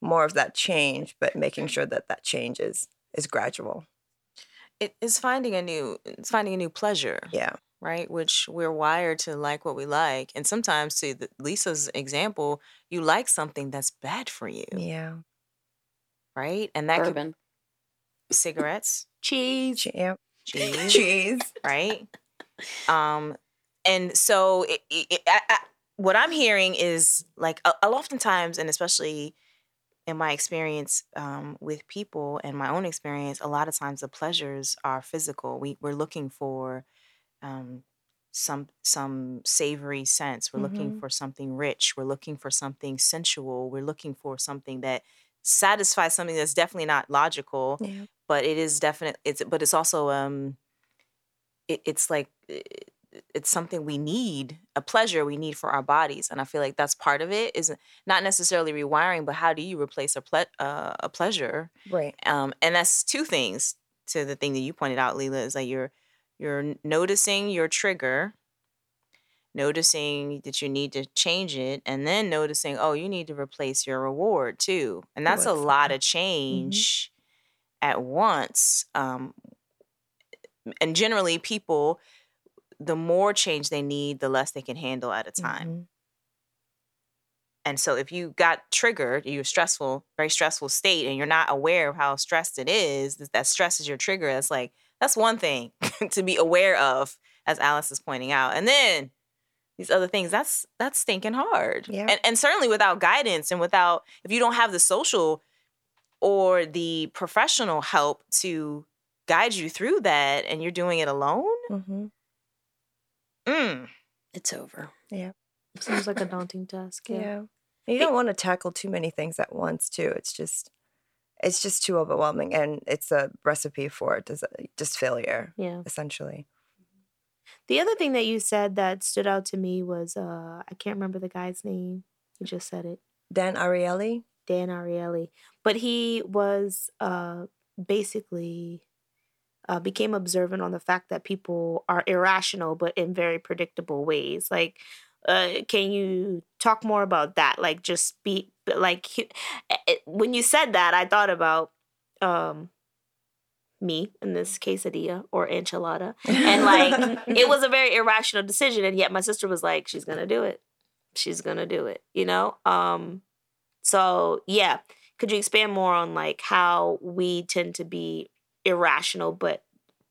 more of that change, but making sure that that change is is gradual. It is finding a new it's finding a new pleasure. Yeah. right? Which we're wired to like what we like. And sometimes, to the, Lisa's example, you like something that's bad for you, Yeah. right? And that Bourbon. could cigarettes, Cheese. Che- Yeah. cheese, Cheese. right? Um, and so it, it, it- I, I, what I'm hearing is like a, a oftentimes, and especially in my experience um, with people and my own experience, a lot of times the pleasures are physical. We we're looking for um, some some savory sense. We're looking for something rich. We're looking for something sensual. We're looking for something that satisfies something that's definitely not logical Yeah. but it is definite it's but it's also um it, it's like i- it's something we need a pleasure we need for our bodies and i feel like that's part of it is not necessarily rewiring but how do you replace a ple- uh, a pleasure? Right. um and that's two things to the thing that you pointed out Leela is that you're you're noticing your trigger noticing that you need to change it and then noticing oh you need to replace your reward too. And that's a lot of change at once um and generally people the more change they need the less they can handle at a time Mhm. and so if you got triggered, you're stressful, very stressful state, and you're not aware of how stressed it is, that, stress is your trigger. That's like, that's one thing to be aware of, as Alice is pointing out. And then these other things, that's that's stinking hard. Yeah. And and certainly without guidance and without if you don't have the social or the professional help to guide you through that and you're doing it alone, Mhm. Mm, It's over. Yeah. Seems like a daunting task. Yeah. Yeah. You don't want to tackle too many things at once too. It's just it's just too overwhelming and it's a recipe for dis- just failure Yeah. essentially. The other thing that you said that stood out to me was uh I can't remember the guy's name. You just said it. Dan Ariely? Dan Ariely. But he was uh basically uh, became observant on the fact that people are irrational but in very predictable ways. Like uh, can you talk more about that? Like just be like when you said that I thought about um me in this quesadilla or enchilada. And like it was a very irrational decision and yet my sister was like she's going to do it. She's going to do it, you know? Um so yeah, could you expand more on like how we tend to be irrational but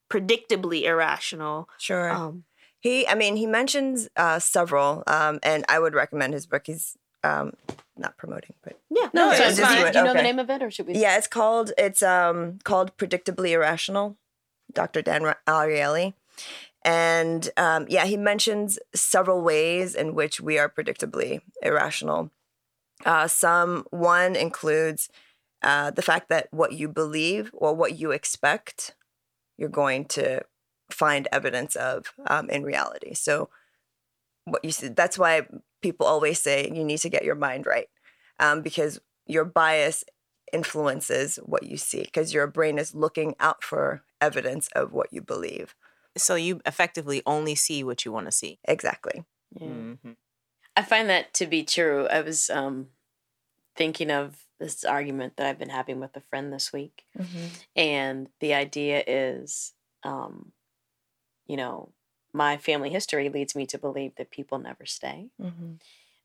predictably irrational? Sure. Um He, I mean, he mentions uh, several, um, and I would recommend his book. He's um, not promoting, but yeah. No, Okay, it's fine. do it, Do you know the name of it, or should we? yeah, it's called it's um called Predictably Irrational, Dr. Dan Ra- Ariely, and um, yeah, he mentions several ways in which we are predictably irrational. Uh, some one includes uh, the fact that what you believe or what you expect, you're going to find evidence of um, in reality. So, what you see, that's why people always say you need to get your mind right, um, because your bias influences what you see, because your brain is looking out for evidence of what you believe. so you effectively only see what you want to see. Exactly. Yeah. Mhm. I find that to be true. I was um, thinking of this argument that I've been having with a friend this week, and the idea is, um, you know, my family history leads me to believe that people never stay,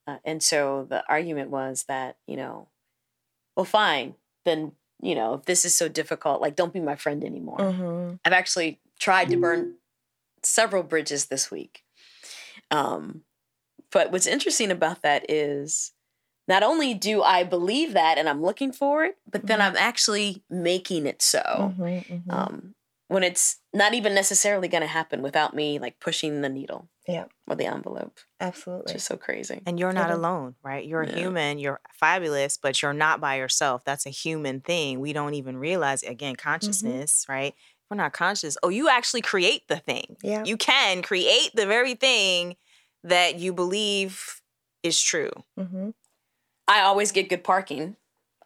uh, and so the argument was that you know, well, fine, then you know, if this is so difficult, like, don't be my friend anymore. Mm-hmm. I've actually tried to burn several bridges this week. Um, but what's interesting about that is not only do I believe that and I'm looking for it, but then Mhm. I'm actually making it so. Mm-hmm. Um, when it's not even necessarily going to happen without me like pushing the needle Yeah. or the envelope, Absolutely. which is so crazy. And you're not Totally. alone, right? You're Yeah. human, you're fabulous, but you're not by yourself. That's a human thing. We don't even realize again consciousness, right? We're not conscious. Oh, you actually create the thing. Yeah. You can create the very thing that you believe is true. Mm-hmm. I always get good parking.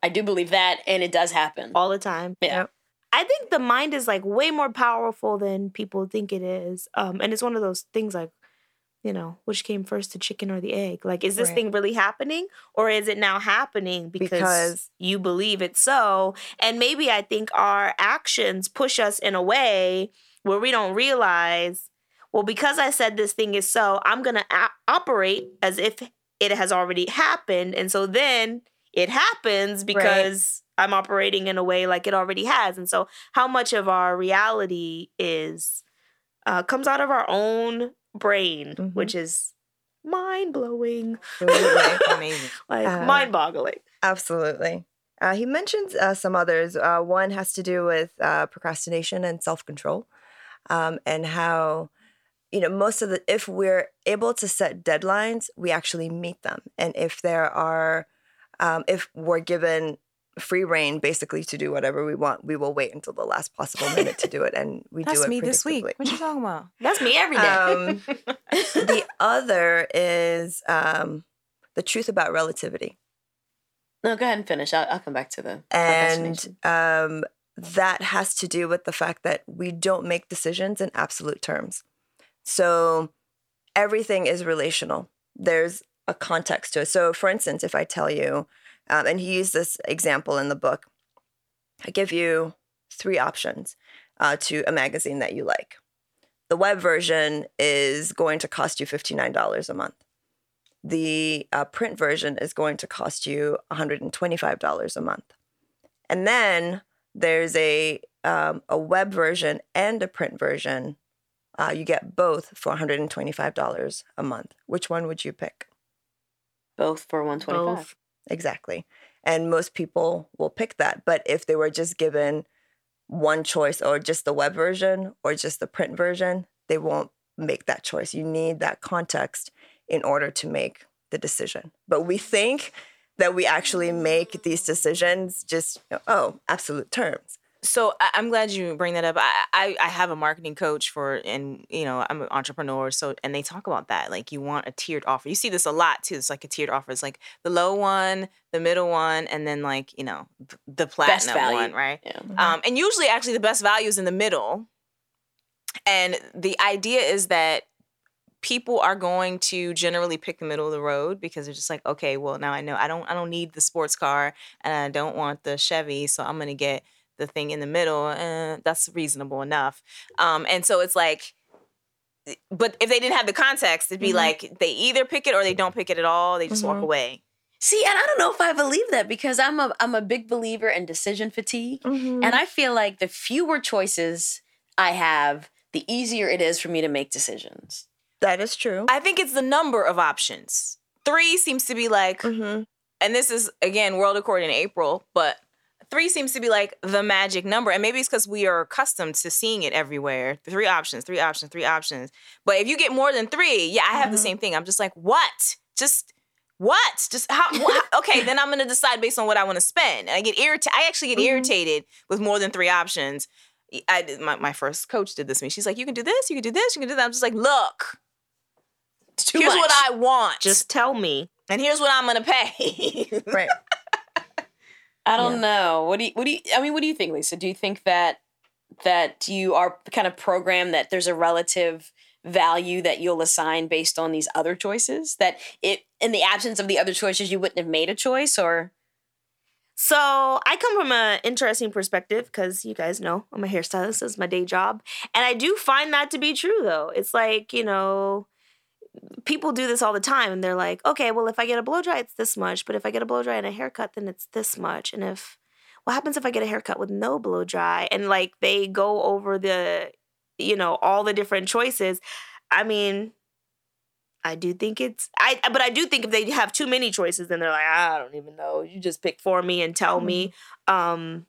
I do believe that, and it does happen. all the time. Yeah. Yep. I think the mind is like way more powerful than people think it is. Um, and it's one of those things like, you know, which came first, the chicken or the egg? Like, is this Right. thing really happening or is it now happening because, Because- you believe it's so? And maybe I think our actions push us in a way where we don't realize, well, because I said this thing is so, I'm going to a- operate as if it has already happened. And so then it happens because I'm operating in a way like it already has. And so, how much of our reality is uh, comes out of our own brain, Mhm. which is mind blowing, Amazing. like Uh, mind boggling. Absolutely. Uh, he mentions uh, some others. Uh, one has to do with uh, procrastination and self control, um, and how, you know, most of the, if we're able to set deadlines, we actually meet them. And if there are, um, if we're given free reign basically to do whatever we want, we will wait until the last possible minute to do it. And we do it. That's me this week. predictably. What you talking about? That's me every day. Um, the other is um, the truth about relativity. No, go ahead and finish. I'll, I'll come back to the and um, that has to do with the fact that we don't make decisions in absolute terms. So everything is relational. There's a context to it. So, for instance, if I tell you, um, and he used this example in the book, I give you three options uh, to a magazine that you like. The web version is going to cost you $59 a month. The uh, print version is going to cost you $125 a month. And then there's a um, a web version and a print version. Uh, you get both for $125 a month. Which one would you pick? both for 125. Both. Exactly. And most people will pick that. But if they were just given one choice or just the web version or just the print version, they won't make that choice. You need that context in order to make the decision. But we think that we actually make these decisions just, you know, oh, absolute terms. So I- I'm glad you bring that up. I, I I have a marketing coach for, and you know I'm an entrepreneur. So and they talk about that. Like you want a tiered offer. You see this a lot too. It's like a tiered offer. It's like the low one, the middle one, and then like you know th- the Best platinum value. one, right? Yeah. Um, and usually, actually, the best value is in the middle. And the idea is that people are going to generally pick the middle of the road because they're just like, okay, well, now I know I don't I don't need the sports car and I don't want the Chevy, so I'm gonna get the thing in the middle. Eh, that's reasonable enough. Um, and so it's like. But if they didn't have the context, it'd be Mhm. like they either pick it or they don't pick it at all. They just walk Mhm. away. See, and I don't know if I believe that because I'm a I'm a big believer in decision fatigue. Mm-hmm. And I feel like the fewer choices I have, the easier it is for me to make decisions. That is true. I think it's the number of options. Three seems to be like Mm-hmm. and this is again world according in April, but three seems to be like the magic number. And maybe it's because we are accustomed to seeing it everywhere. Three options, three options, three options. But if you get more than three, yeah, I have the Mhm. same thing. I'm just like, what? Just what? Just how? wha- okay, then I'm gonna decide based on what I want to spend. And I get irritated. I actually get Mhm. irritated with more than three options. I did, my, my first coach did this to me. She's like, you can do this, you can do this, you can do that. I'm just like, look, here's much. what I want. Just tell me. and here's what I'm gonna pay. Right. I don't Yeah. know. What do you what do you I mean, what do you think, Lisa? Do you think that that you are kind of programmed that there's a relative value that you'll assign based on these other choices? That it in the absence of the other choices you wouldn't have made a choice or So I come from an interesting perspective because you guys know I'm a hairstylist. That's my day job. And I do find that to be true though. It's like, you know, people do this all the time and they're like, okay, well, if I get a blow dry, it's this much. But if I get a blow dry and a haircut, then it's this much. And if, what happens if I get a haircut with no blow dry? And like they go over the, you know, all the different choices. I mean, I do think it's I but I do think if they have too many choices then they're like I don't even know you just pick for me and tell me um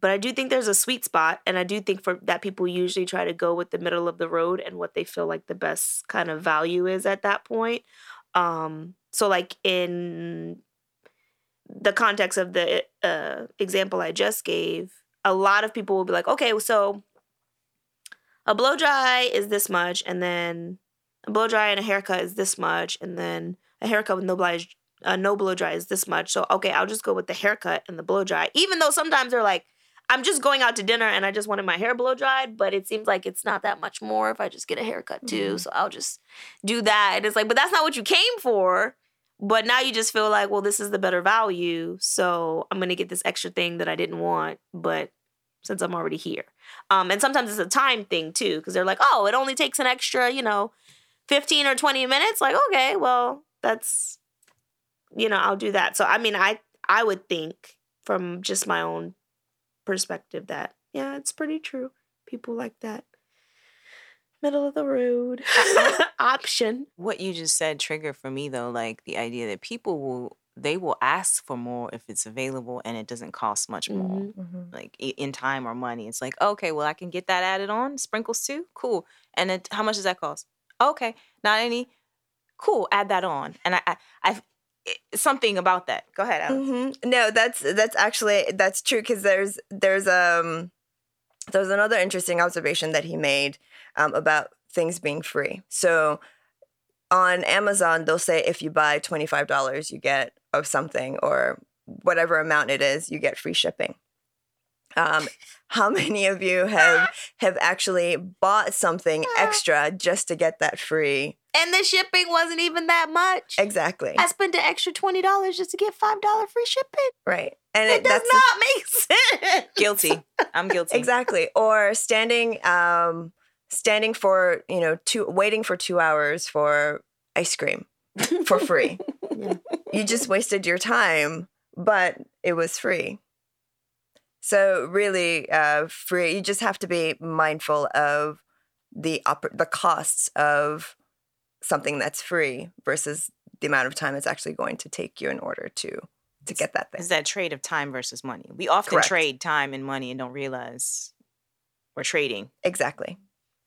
but I do think there's a sweet spot and I do think for that people usually try to go with the middle of the road and what they feel like the best kind of value is at that point um so like in the context of the uh example I just gave a lot of people will be like okay so a blow dry is this much and then a blow dry and a haircut is this much and then a haircut with no blow, uh, no blow dry is this much. So okay, I'll just go with the haircut and the blow dry. Even though sometimes they're like, I'm just going out to dinner and I just wanted my hair blow dried, but it seems like it's not that much more if I just get a haircut too. Mm-hmm. So I'll just do that. And it's like, but that's not what you came for. But now you just feel like, well, this is the better value. So I'm gonna get this extra thing that I didn't want, but since I'm already here. Um, and sometimes it's a time thing too, because they're like, oh, it only takes an extra, you know, 15 or 20 minutes. Like, okay, well, that's you know, I'll do that. So I mean, I I would think from just my own perspective that yeah, it's pretty true. People like that middle of the road uh, uh, option. What you just said triggered for me though, like the idea that people will they will ask for more if it's available and it doesn't cost much more. Mhm. Like in time or money. It's like, okay, well I can get that added on, sprinkles too. Cool. And it, how much does that cost? Okay, not any. Cool, add that on. And I, I I've it- something about that. Go ahead, Alice. hmm No, that's that's actually that's true because there's there's um there's another interesting observation that he made um, about things being free. So on Amazon, they'll say if you buy twenty five dollars, you get of something or whatever amount it is, you get free shipping. Um, how many of you have have actually bought something extra just to get that free? And the shipping wasn't even that much. Exactly. I spent an extra twenty dollars just to get five dollar free shipping. Right. And It does that's not make sense. Guilty. I'm guilty. exactly or standing um standing for you know two waiting for two hours for ice cream for free Yeah. you just wasted your time but it was free so really uh free you just have to be mindful of the oppor- the costs of something that's free versus the amount of time it's actually going to take you in order to to get that thing It's that trade of time versus money. We often Correct. trade time and money and don't realize we're trading. exactly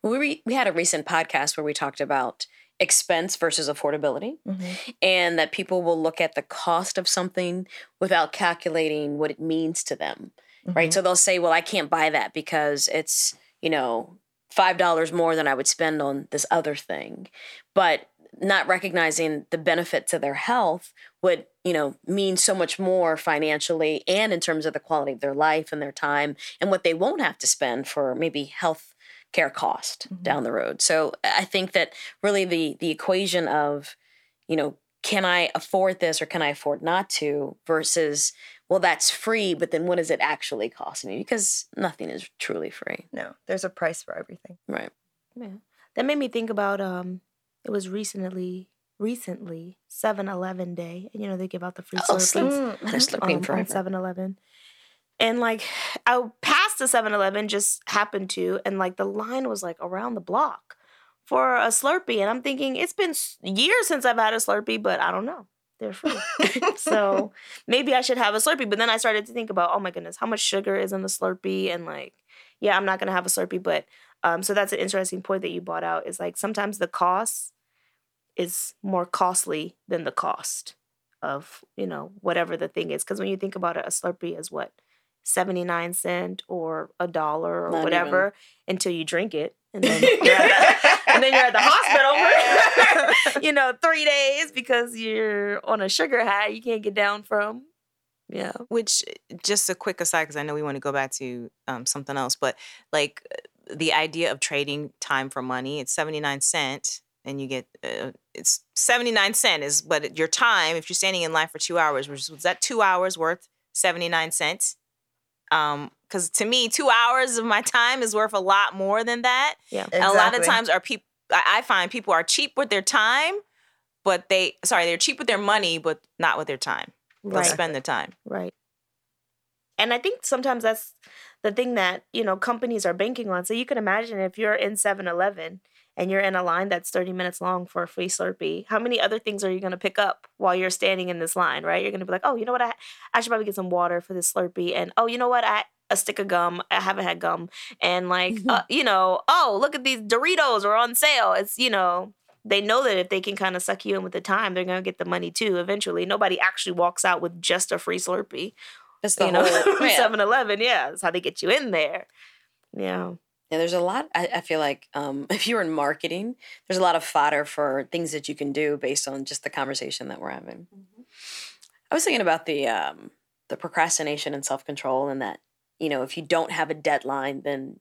We re- we had a recent podcast where we talked about expense versus affordability, Mm-hmm. and that people will look at the cost of something without calculating what it means to them, right? So they'll say, "Well, I can't buy that because it's you know five dollars more than I would spend on this other thing," but not recognizing the benefit to their health would you know mean so much more financially and in terms of the quality of their life and their time and what they won't have to spend for maybe health care cost mm-hmm. down the road. So I think that really the the equation of, you know, can I afford this or can I afford not to versus well that's free, but then what does it actually cost me? Because nothing is truly free. no there's a price for everything Right. Yeah. That made me think about um it was recently recently 7-Eleven day. And you know they give out the free Oh, Slurpees sleep. Had a Slurpee um, forever. on 7-Eleven. And like I passed the 7-Eleven just happened to and like the line was like around the block for a Slurpee and I'm thinking it's been years since I've had a Slurpee but I don't know. They're free. so maybe I should have a Slurpee. But then I started to think about, oh my goodness, how much sugar is in the Slurpee? And like, yeah, I'm not gonna have a Slurpee. But um, so that's an interesting point that you brought out. Is like sometimes the cost is more costly than the cost of you know whatever the thing is. Because when you think about it, a Slurpee is what 79 cent or a dollar or Not whatever until you drink it and then you're at the, and then you're at the hospital for you know three days because you're on a sugar high you can't get down from yeah Which, just a quick aside, because I know we want to go back to um, something else, but like the idea of trading time for money, it's 79 cent and you get, uh, it's 79 cent is what your time, if you're standing in line for two hours, was, was that two hours worth 79 cents? Um, because to me, two hours of my time is worth a lot more than that. yeah. And a lot of times are people I I find people are cheap with their time, but they sorry, they're cheap with their money, but not with their time. They'll right. spend the time. right. And i think sometimes that's the thing that you know companies are banking on. So you can imagine if you're in 7-eleven and you're in a line that's 30 minutes long for a free slurpee how many other things are you going to pick up while you're standing in this line right? You're going to be like oh you know what? I, I should probably get some water for this slurpee and oh you know what? I a stick of gum i haven't had gum and like uh, you know oh look at these doritos are on sale it's you know they know that if they can kind of suck you in with the time they're going to get the money too eventually nobody actually walks out with just a free slurpee That's the you know whole yeah. 7-eleven yeah that's how they get you in there yeah Yeah, there's a lot. I, I feel like um, if you're in marketing, there's a lot of fodder for things that you can do based on just the conversation that we're having. I was thinking about the um, the procrastination and self control, and that you know if you don't have a deadline, then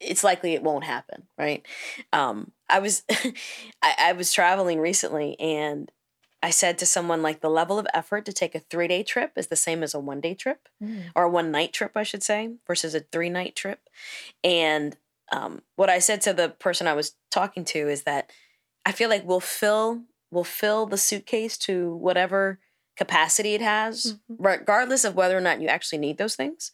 it's likely it won't happen, right? Um, I was I, I was traveling recently, and I said to someone like the level of effort to take a three day trip is the same as a one day trip or a one night trip, I should say, versus a three night trip. And um, what I said to the person I was talking to is that I feel like we'll fill we'll fill the suitcase to whatever capacity it has, regardless of whether or not you actually need those things,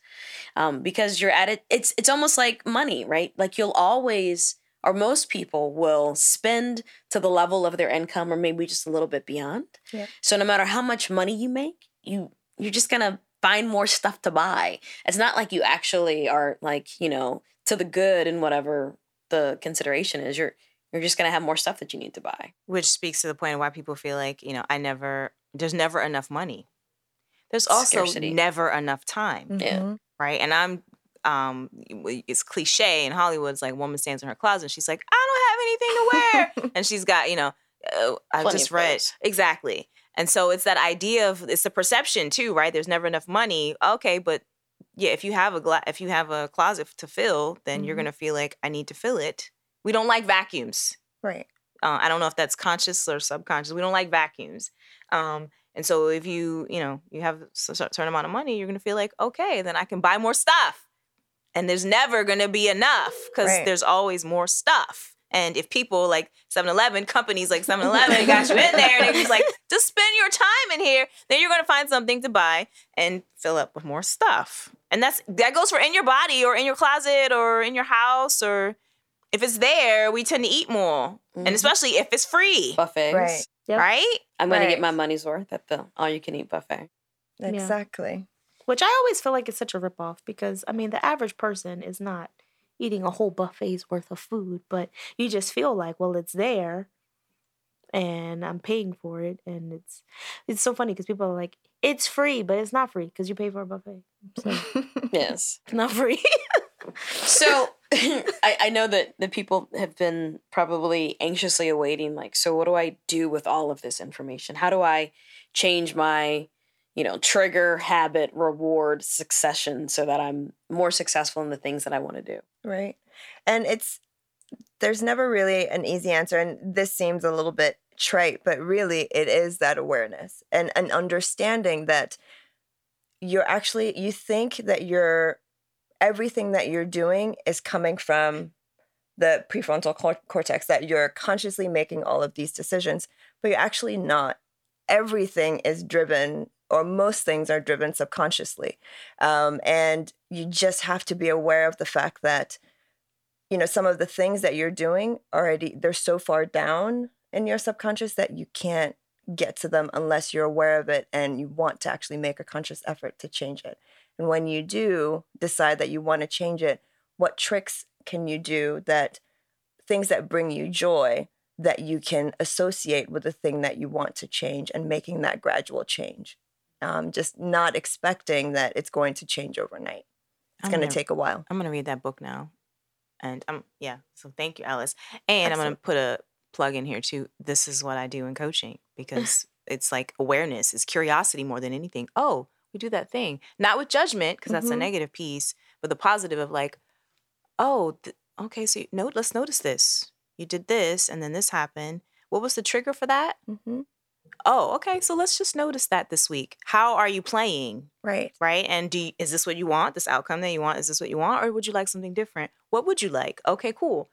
um, because you're at it. It's it's almost like money, right? Like you'll always or most people will spend to the level of their income or maybe just a little bit beyond. Yeah. So no matter how much money you make, you you're just gonna find more stuff to buy. It's not like you actually are like, you know, to the good and whatever the consideration is. You're you're just gonna have more stuff that you need to buy. which speaks to the point of why people feel like you know I never there's never enough money. There's also Scarcity. never enough time, Yeah. Mhm. right? And I'm um it's cliche in Hollywood. It's like woman stands in her closet and she's like, I don't have anything to wear, and she's got you know uh, I Plenty just read clothes. exactly. And so it's that idea of it's the perception too, right? There's never enough money. Okay, but yeah, if you have a gla- if you have a closet to fill, then you're Mhm. gonna feel like I need to fill it. We don't like vacuums Right. uh, I don't know if that's conscious or subconscious. We don't like vacuums. Um, and so if you, you know, you have a certain amount of money, you're going to feel like, okay, then I can buy more stuff. And there's never going to be enough because Right. there's always more stuff. And if people like 7-Eleven, companies like 7-Eleven got you in there and they're just like, just spend your time in here, then you're going to find something to buy and fill up with more stuff. And that's that goes for in your body or in your closet or in your house or if it's there, we tend to eat more. And Mhm. especially if it's free, Buffets. Right. Yep. right? I'm gonna get my money's worth at the all you can eat buffet. Exactly. Which I always feel like it's such a ripoff because I mean the average person is not eating a whole buffet's worth of food, but you just feel like, well, it's there and I'm paying for it. And it's it's so funny because people are like, it's free, but it's not free because you pay for a buffet. So Yes. it's not free. So I, I know that the people have been probably anxiously awaiting, like, so what do I do with all of this information? How do I change my, you know, trigger, habit, reward, succession so that I'm more successful in the things that I want to do? Right. And it's there's never really an easy answer and this seems a little bit trite, but really it is that awareness and an understanding that you're actually you think that you're everything that you're doing is coming from the prefrontal cor- cortex that you're consciously making all of these decisions, but you're actually not. Everything is driven or most things are driven subconsciously. Um, and you just have to be aware of the fact that you know some of the things that you're doing already they're so far down in your subconscious that you can't get to them unless you're aware of it and you want to actually make a conscious effort to change it and when you do decide that you want to change it what tricks can you do that things that bring you joy that you can associate with the thing that you want to change and making that gradual change um, just not expecting that it's going to change overnight it's going to take a while I'm gonna read that book now. And um yeah, so thank you, Alice. And I'm gonna put a plug in here too. This is what I do in coaching because it's like awareness, it's curiosity more than anything. Oh, we do that thing. Not with judgment, because that's a Mhm. negative piece, but the positive of like, oh, th- okay, so you, note let's notice this. You did this and then this happened. What was the trigger for that? hmm Oh, okay. So let's just notice that this week. How are you playing? right right? And do you, is this what you want? This outcome that you want? Is this what you want, or would you like something different? What would you like? Okay, cool.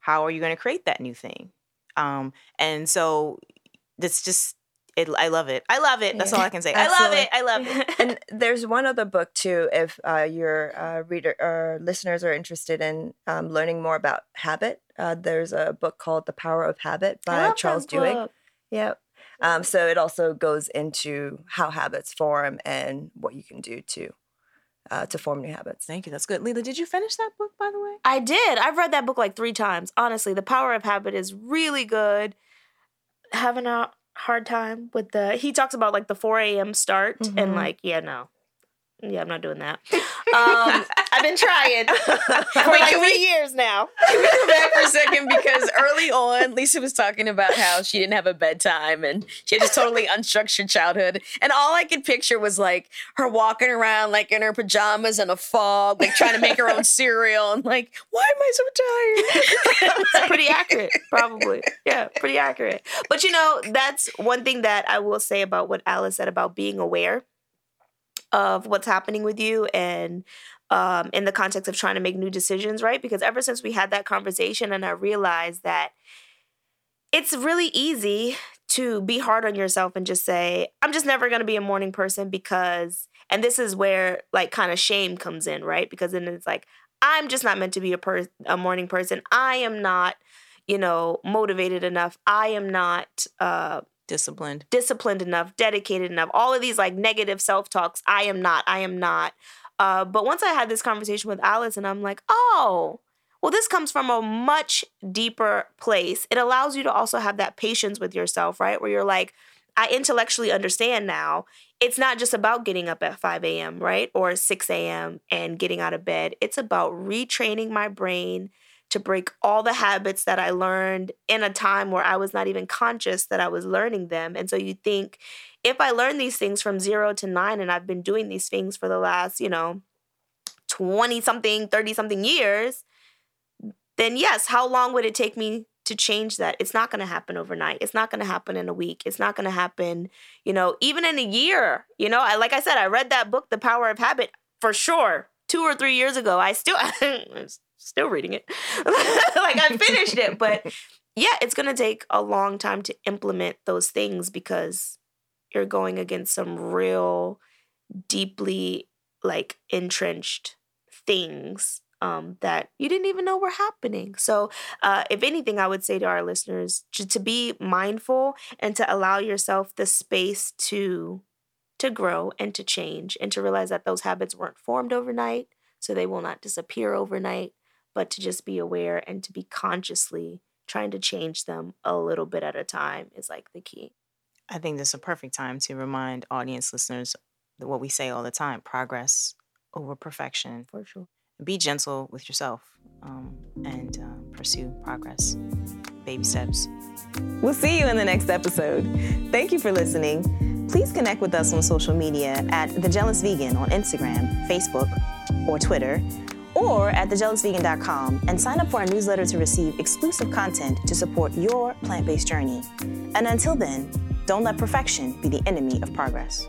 How are you going to create that new thing? Um, and so that's just it. I love it. I love it. That's all I can say. I love it. I love it. and there's one other book too if uh, your uh, reader or listeners are interested in um, learning more about habit uh, there's a book called the power of habit by love charles that duhigg book. yep um, so it also goes into how habits form and what you can do to uh, to form new habits Thank you. That's good. Leela, did you finish that book by the way? I did. I've read that book like three times. Honestly, The Power of Habit is really good. Having a hard time with the he talks about like the 4 a.m. start and Mhm. like, yeah, no. Yeah, I'm not doing that. Um, I've been trying for like can we- years now. Can we go back for a second? Because early on, Lisa was talking about how she didn't have a bedtime and she had this totally unstructured childhood. And all I could picture was like her walking around like in her pajamas in a fog, like trying to make her own cereal. And like, why am I so tired? It's pretty accurate, probably. Yeah, pretty accurate. But you know, that's one thing that I will say about what Alice said about being aware of what's happening with you and um, in the context of trying to make new decisions, right? Because ever since we had that conversation, and I realized that it's really easy to be hard on yourself and just say, I'm just never going to be a morning person because, and this is where like kind of shame comes in, right? Because then it's like, I'm just not meant to be a per- a morning person. I am not, you know, motivated enough. I am not uh Disciplined. disciplined enough, dedicated enough. All of these like negative self talks. I am not. I am not. Uh, but once I had this conversation with Alice, and I'm like, oh, well, this comes from a much deeper place. It allows you to also have that patience with yourself, right? Where you're like, I intellectually understand now. It's not just about getting up at 5 a.m., right? Or 6 a.m. and getting out of bed. It's about retraining my brain to break all the habits that I learned in a time where I was not even conscious that I was learning them. And so you think, if I learn these things from zero to nine and I've been doing these things for the last, you know, 20 something, 30 something years, then yes, how long would it take me to change that? It's not going to happen overnight. It's not going to happen in a week. It's not going to happen, you know, even in a year. You know, I like I said, I read that book, The Power of Habit, for sure. Two or three years ago, I still, still reading it. like I finished it, but yeah, it's going to take a long time to implement those things because you're going against some real deeply like entrenched things um, that you didn't even know were happening. So, uh, if anything, I would say to our listeners to, to be mindful and to allow yourself the space to to grow and to change and to realize that those habits weren't formed overnight, so they will not disappear overnight, but to just be aware and to be consciously trying to change them a little bit at a time is like the key. I think this is a perfect time to remind audience listeners that what we say all the time progress over perfection. For sure. Be gentle with yourself um, and uh, pursue progress. Baby steps. We'll see you in the next episode. Thank you for listening. Please connect with us on social media at The Jealous Vegan on Instagram, Facebook, or Twitter, or at thejealousvegan.com and sign up for our newsletter to receive exclusive content to support your plant based journey. And until then, don't let perfection be the enemy of progress.